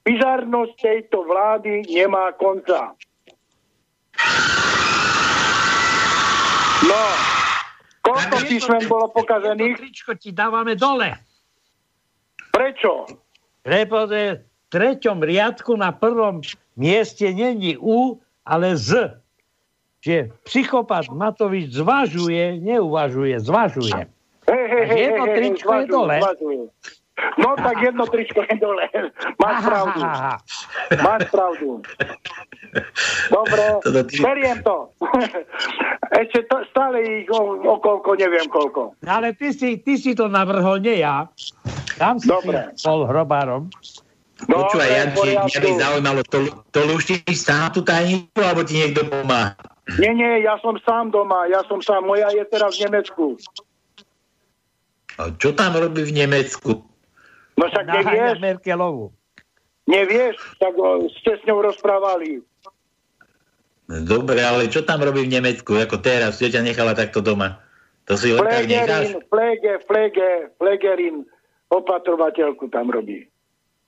Speaker 11: Bizarnosť tejto vlády nemá konca. No, koľko písmen bolo pokazených?
Speaker 6: Tričko ti dávame dole.
Speaker 11: Prečo?
Speaker 6: Lebo v treťom riadku na prvom mieste není U, ale Z. Čiže psychopat Matovič zvažuje, neuvažuje, zvažuje.
Speaker 11: Hej, hej, hej,
Speaker 6: jedno
Speaker 11: hej, hej,
Speaker 6: je dole.
Speaker 11: zvažujem. No tak jedno tričko je dole. Máš pravdu.
Speaker 6: Aha,
Speaker 11: Máš pravdu. Dobre,
Speaker 5: ty-
Speaker 11: beriem to. Ešte to, stále ich o, o koľko, neviem koľko.
Speaker 6: Ale ty si, ty si to navrhol, nie ja. Tam si
Speaker 11: Dobre.
Speaker 6: si bol hrobárom.
Speaker 5: Počúvaj,
Speaker 11: Dobre,
Speaker 5: ja, mňa by zaujímalo, to, to luštíš sám tú tajničku, alebo ti niekto pomáha?
Speaker 11: Nie, nie, ja som sám doma, ja som sám, moja je teraz v Nemecku.
Speaker 5: A čo tam robí v Nemecku?
Speaker 11: No však nevieš,
Speaker 6: Merkelovu.
Speaker 11: nevieš, tak ste s ňou rozprávali.
Speaker 5: Dobre, ale čo tam robí v Nemecku? Ako teraz, že ťa nechala takto doma. To si len tak necháš?
Speaker 11: Flege, flege, flegerin, opatrovateľku tam robí.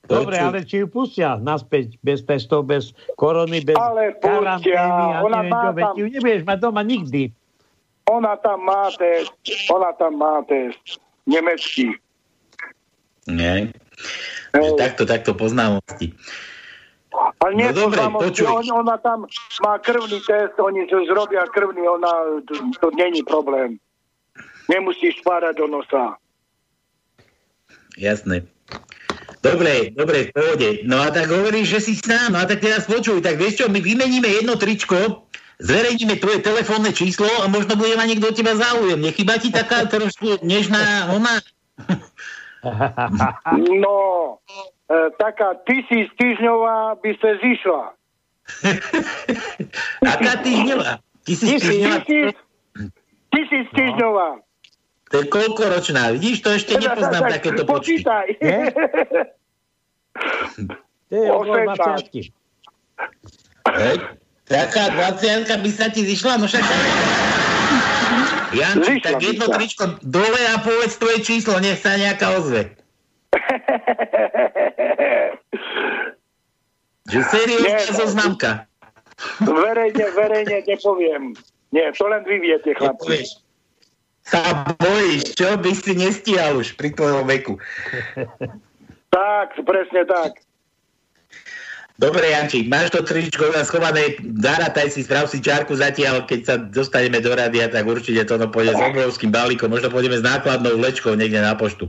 Speaker 6: Dobre, ale či ju pustia naspäť bez testov, bez korony, bez
Speaker 11: Ale
Speaker 6: karantény a
Speaker 11: ona
Speaker 6: neviem
Speaker 11: má
Speaker 6: čo,
Speaker 11: tam-
Speaker 6: ju nebudeš mať doma nikdy.
Speaker 11: Ona tam má test, ona tam má test. Nemecký.
Speaker 5: Nie. Že takto, takto poznámosti.
Speaker 11: Ale nie
Speaker 5: No dobre, počuj.
Speaker 11: on, ona tam má krvný test, oni zrobia krvný, ona, to, to není problém. Nemusíš spárať do nosa.
Speaker 5: Jasné. Dobre, dobre, v pohode. No a tak hovoríš, že si sám. No a tak teraz počuj, tak vieš čo, my vymeníme jedno tričko zverejníme tvoje telefónne číslo a možno bude mať niekto od teba záujem. Nechyba ti taká trošku nežná ona?
Speaker 11: No, e, taká tisíc týždňová by sa zišla.
Speaker 5: Aká týždňová? Tisíc
Speaker 11: Tisíc,
Speaker 5: týždňová?
Speaker 11: tisíc, tisíc týždňová.
Speaker 5: To je koľko ročná? Vidíš, to ešte nepoznám
Speaker 11: Tak
Speaker 5: takéto počty.
Speaker 11: Počítaj.
Speaker 6: To je okolo
Speaker 11: Osem
Speaker 6: 20.
Speaker 5: Hej. Taká 20 by sa ti zišla, no však... Janči,
Speaker 11: Zišla
Speaker 5: tak jedno
Speaker 11: sa.
Speaker 5: tričko dole a povedz tvoje číslo, nech sa nejaká ozve. Že seriózna
Speaker 11: Nie.
Speaker 5: zoznamka.
Speaker 11: Verejne, verejne nepoviem. Nie, to len vy viete, chlapci.
Speaker 5: Sa bojíš, čo by si nestíhal už pri tvojom veku.
Speaker 11: Tak, presne tak.
Speaker 5: Dobre, Jančík, máš to tričko nás schované, zarataj si, sprav si čárku zatiaľ, keď sa dostaneme do rádia, tak určite to no pôjde s obrovským balíkom, možno pôjdeme s nákladnou vlečkou niekde na poštu.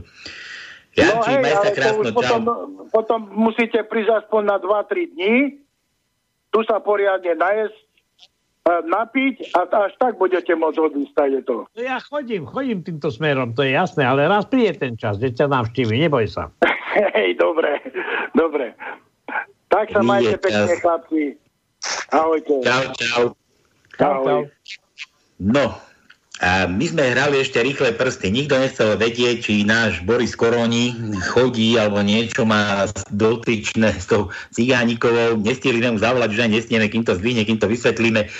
Speaker 5: Jančík, maj sa
Speaker 11: No ale to
Speaker 5: krásno,
Speaker 11: už potom,
Speaker 5: čau.
Speaker 11: potom musíte prísť aspoň na 2-3 dní, tu sa poriadne najesť, napiť a až tak budete môcť odísť to.
Speaker 6: No ja chodím, chodím týmto smerom, to je jasné, ale raz príde ten čas, že ťa navštívi, neboj sa.
Speaker 11: Hej, dobre, dobre. Tak sa majte pekne,
Speaker 5: čas.
Speaker 11: chlapci. Ahojte.
Speaker 5: Čau, čau.
Speaker 11: Ahoj.
Speaker 5: No, a my sme hrali ešte rýchle prsty. Nikto nechcel vedieť, či náš Boris Koroni chodí alebo niečo má dotyčné s tou cigánikovou. Nestihli mu zavolať, že aj nestieme, kým to zdvihne, kým to vysvetlíme.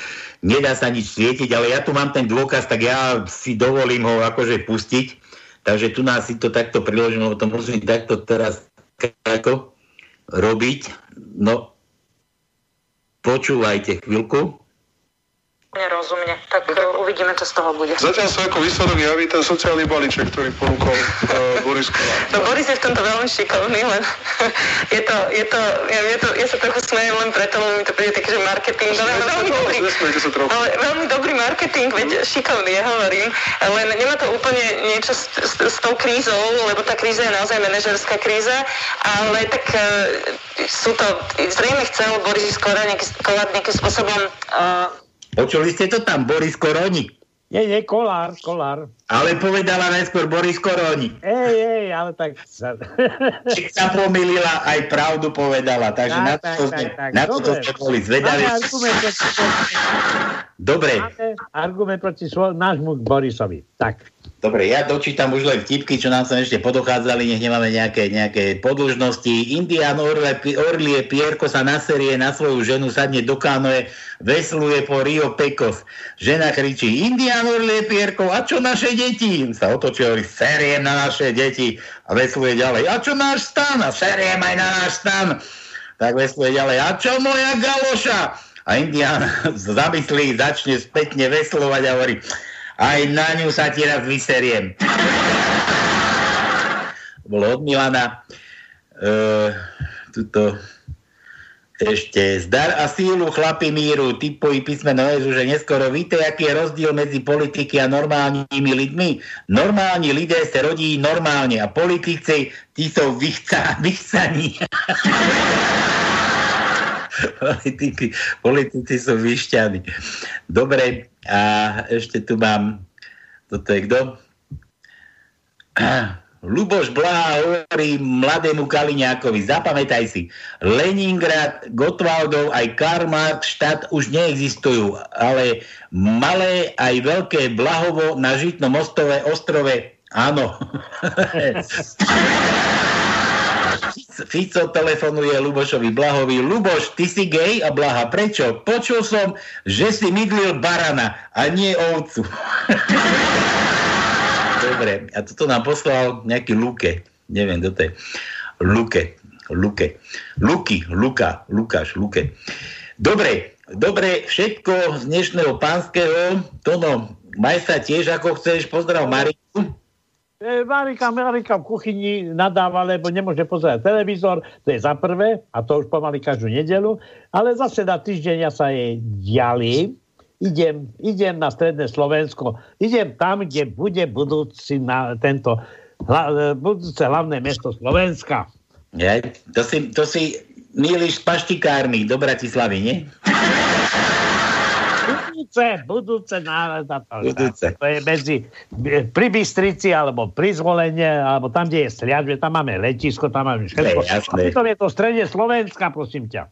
Speaker 5: Nedá sa nič svietiť, ale ja tu mám ten dôkaz, tak ja si dovolím ho akože pustiť. Takže tu nás si to takto priložím, lebo to musím takto teraz ako robiť. No, počúvajte chvíľku.
Speaker 12: Nerozumne. Tak uh, uvidíme, čo z toho bude.
Speaker 13: Zatiaľ sa ako výsledok javí ten sociálny balíček, ktorý ponúkol uh, Boris Kolár.
Speaker 12: No Boris je v tomto veľmi šikovný, len je to, je to, ja, je to, ja sa trochu smejem len preto, lebo mi to príde taký, že marketing, ale veľmi dobrý, ale veľmi dobrý marketing, veď šikovný, ja hovorím, len nemá to úplne niečo s, s, s tou krízou, lebo tá kríza je naozaj manažerská kríza, ale tak uh, sú to, zrejme chcel Boris Kolár nejaký, nejakým spôsobom uh,
Speaker 5: Počuli ste to tam, Boris Koroni.
Speaker 6: Nie, nie, kolár, kolár.
Speaker 5: Ale povedala najskôr Boris Koroni.
Speaker 6: Ej, ej, ale tak.
Speaker 5: Či sa pomýlila, aj pravdu povedala. Takže na
Speaker 6: Tak,
Speaker 5: to,
Speaker 6: tak,
Speaker 5: sme,
Speaker 6: tak, tak.
Speaker 5: na to
Speaker 6: Dobre.
Speaker 5: sme boli zvedaví.
Speaker 6: Máme argument proti,
Speaker 5: Dobre,
Speaker 6: máme argument proti svo, nášmu Borisovi. Tak.
Speaker 5: Dobre, ja dočítam už len vtipky, čo nám sa ešte podochádzali, nech nemáme nejaké, nejaké podĺžnosti. Indian Orle, Orlie Pierko sa naserie na svoju ženu, sadne do kánoe, vesluje po Rio Pecos. Žena kričí, Indian Orlie Pierko, a čo naše deti? Sa otočí, seriem na naše deti. A vesluje ďalej, a čo náš stan? A seriem aj na náš stan. Tak vesluje ďalej, a čo moja galoša? A Indian zamyslí, začne spätne veslovať a hovorí, aj na ňu sa ti raz vyseriem. Bolo od Milana. E, tuto ešte zdar a sílu chlapi míru, typují písmeno Jezu, že neskoro víte, aký je rozdiel medzi politiky a normálnymi ľuďmi. Normálni ľudia sa rodí normálne a politici, tí sú vychca, vychcaní. politici, politici sú vyšťaní. Dobre, a ešte tu mám, toto je kto? Luboš Blaha hovorí mladému Kaliňákovi, zapamätaj si, Leningrad, Gotwaldov aj Karl Marx štát už neexistujú, ale malé aj veľké Blahovo na Žitnom ostrove, ostrove áno. Fico telefonuje Lubošovi Blahovi. Luboš, ty si gej? A Blaha, prečo? Počul som, že si mydlil barana a nie ovcu. Dobre, a toto nám poslal nejaký Luke. Neviem, kto to je. Luke. Luke. Luky. Luka. Lukáš. Luke. Dobre, dobre, všetko z dnešného pánskeho. Tono, maj sa tiež, ako chceš. Pozdrav Mariku.
Speaker 6: E, Marika, Marika v kuchyni nadáva, lebo nemôže pozerať televízor, to je za prvé, a to už pomaly každú nedelu, ale zase na týždeň ja sa jej diali, idem, idem na stredné Slovensko, idem tam, kde bude budúci na tento hla, budúce hlavné mesto Slovenska.
Speaker 5: Ja, to, si, to si míliš s paštikármi do Bratislavy, nie?
Speaker 6: Budúce, budúce to,
Speaker 5: Budúce.
Speaker 6: to je medzi pri Bystrici, alebo pri Zvolenie, alebo tam, kde je Sliad, tam máme letisko, tam máme všetko.
Speaker 5: Ne, jasné.
Speaker 6: A pritom je to strede Slovenska, prosím ťa.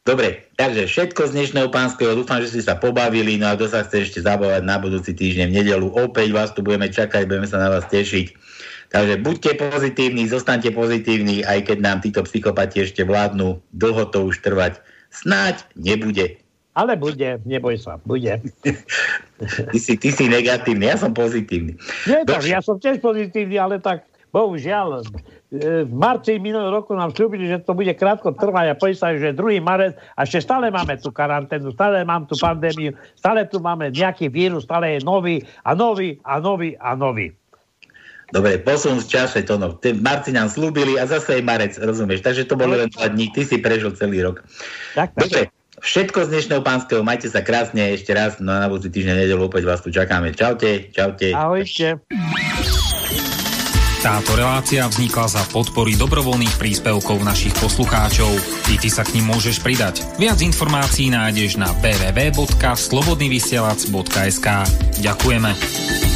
Speaker 5: Dobre, takže všetko z dnešného pánskeho. Dúfam, že ste sa pobavili. No a kto sa chce ešte zabávať na budúci týždeň v nedelu, opäť vás tu budeme čakať, budeme sa na vás tešiť. Takže buďte pozitívni, zostaňte pozitívni, aj keď nám títo psychopati ešte vládnu, dlho to už trvať. Snáď nebude.
Speaker 6: Ale bude, neboj sa, bude.
Speaker 5: Ty si, ty si negatívny, ja som pozitívny.
Speaker 6: Nie, tak, ja som tiež pozitívny, ale tak bohužiaľ, e, v marci minulého roku nám slúbili, že to bude krátko trvať a povedali že 2. marec a ešte stále máme tú karanténu, stále mám tú pandémiu, stále tu máme nejaký vírus, stále je nový a nový a nový a nový.
Speaker 5: Dobre, posun v čase, to no. Marci nám slúbili a zase je marec, rozumieš? Takže to bolo len 2 dní, ty si prežil celý rok.
Speaker 6: Tak, tak.
Speaker 5: Dobre, všetko z dnešného pánskeho, majte sa krásne ešte raz, no a na budúci týždeň nedelu opäť vás tu čakáme. Čaute, čaute.
Speaker 6: Ahojte.
Speaker 14: Táto relácia vznikla za podpory dobrovoľných príspevkov našich poslucháčov. Ty, ty sa k ním môžeš pridať. Viac informácií nájdeš na www.slobodnyvysielac.sk Ďakujeme.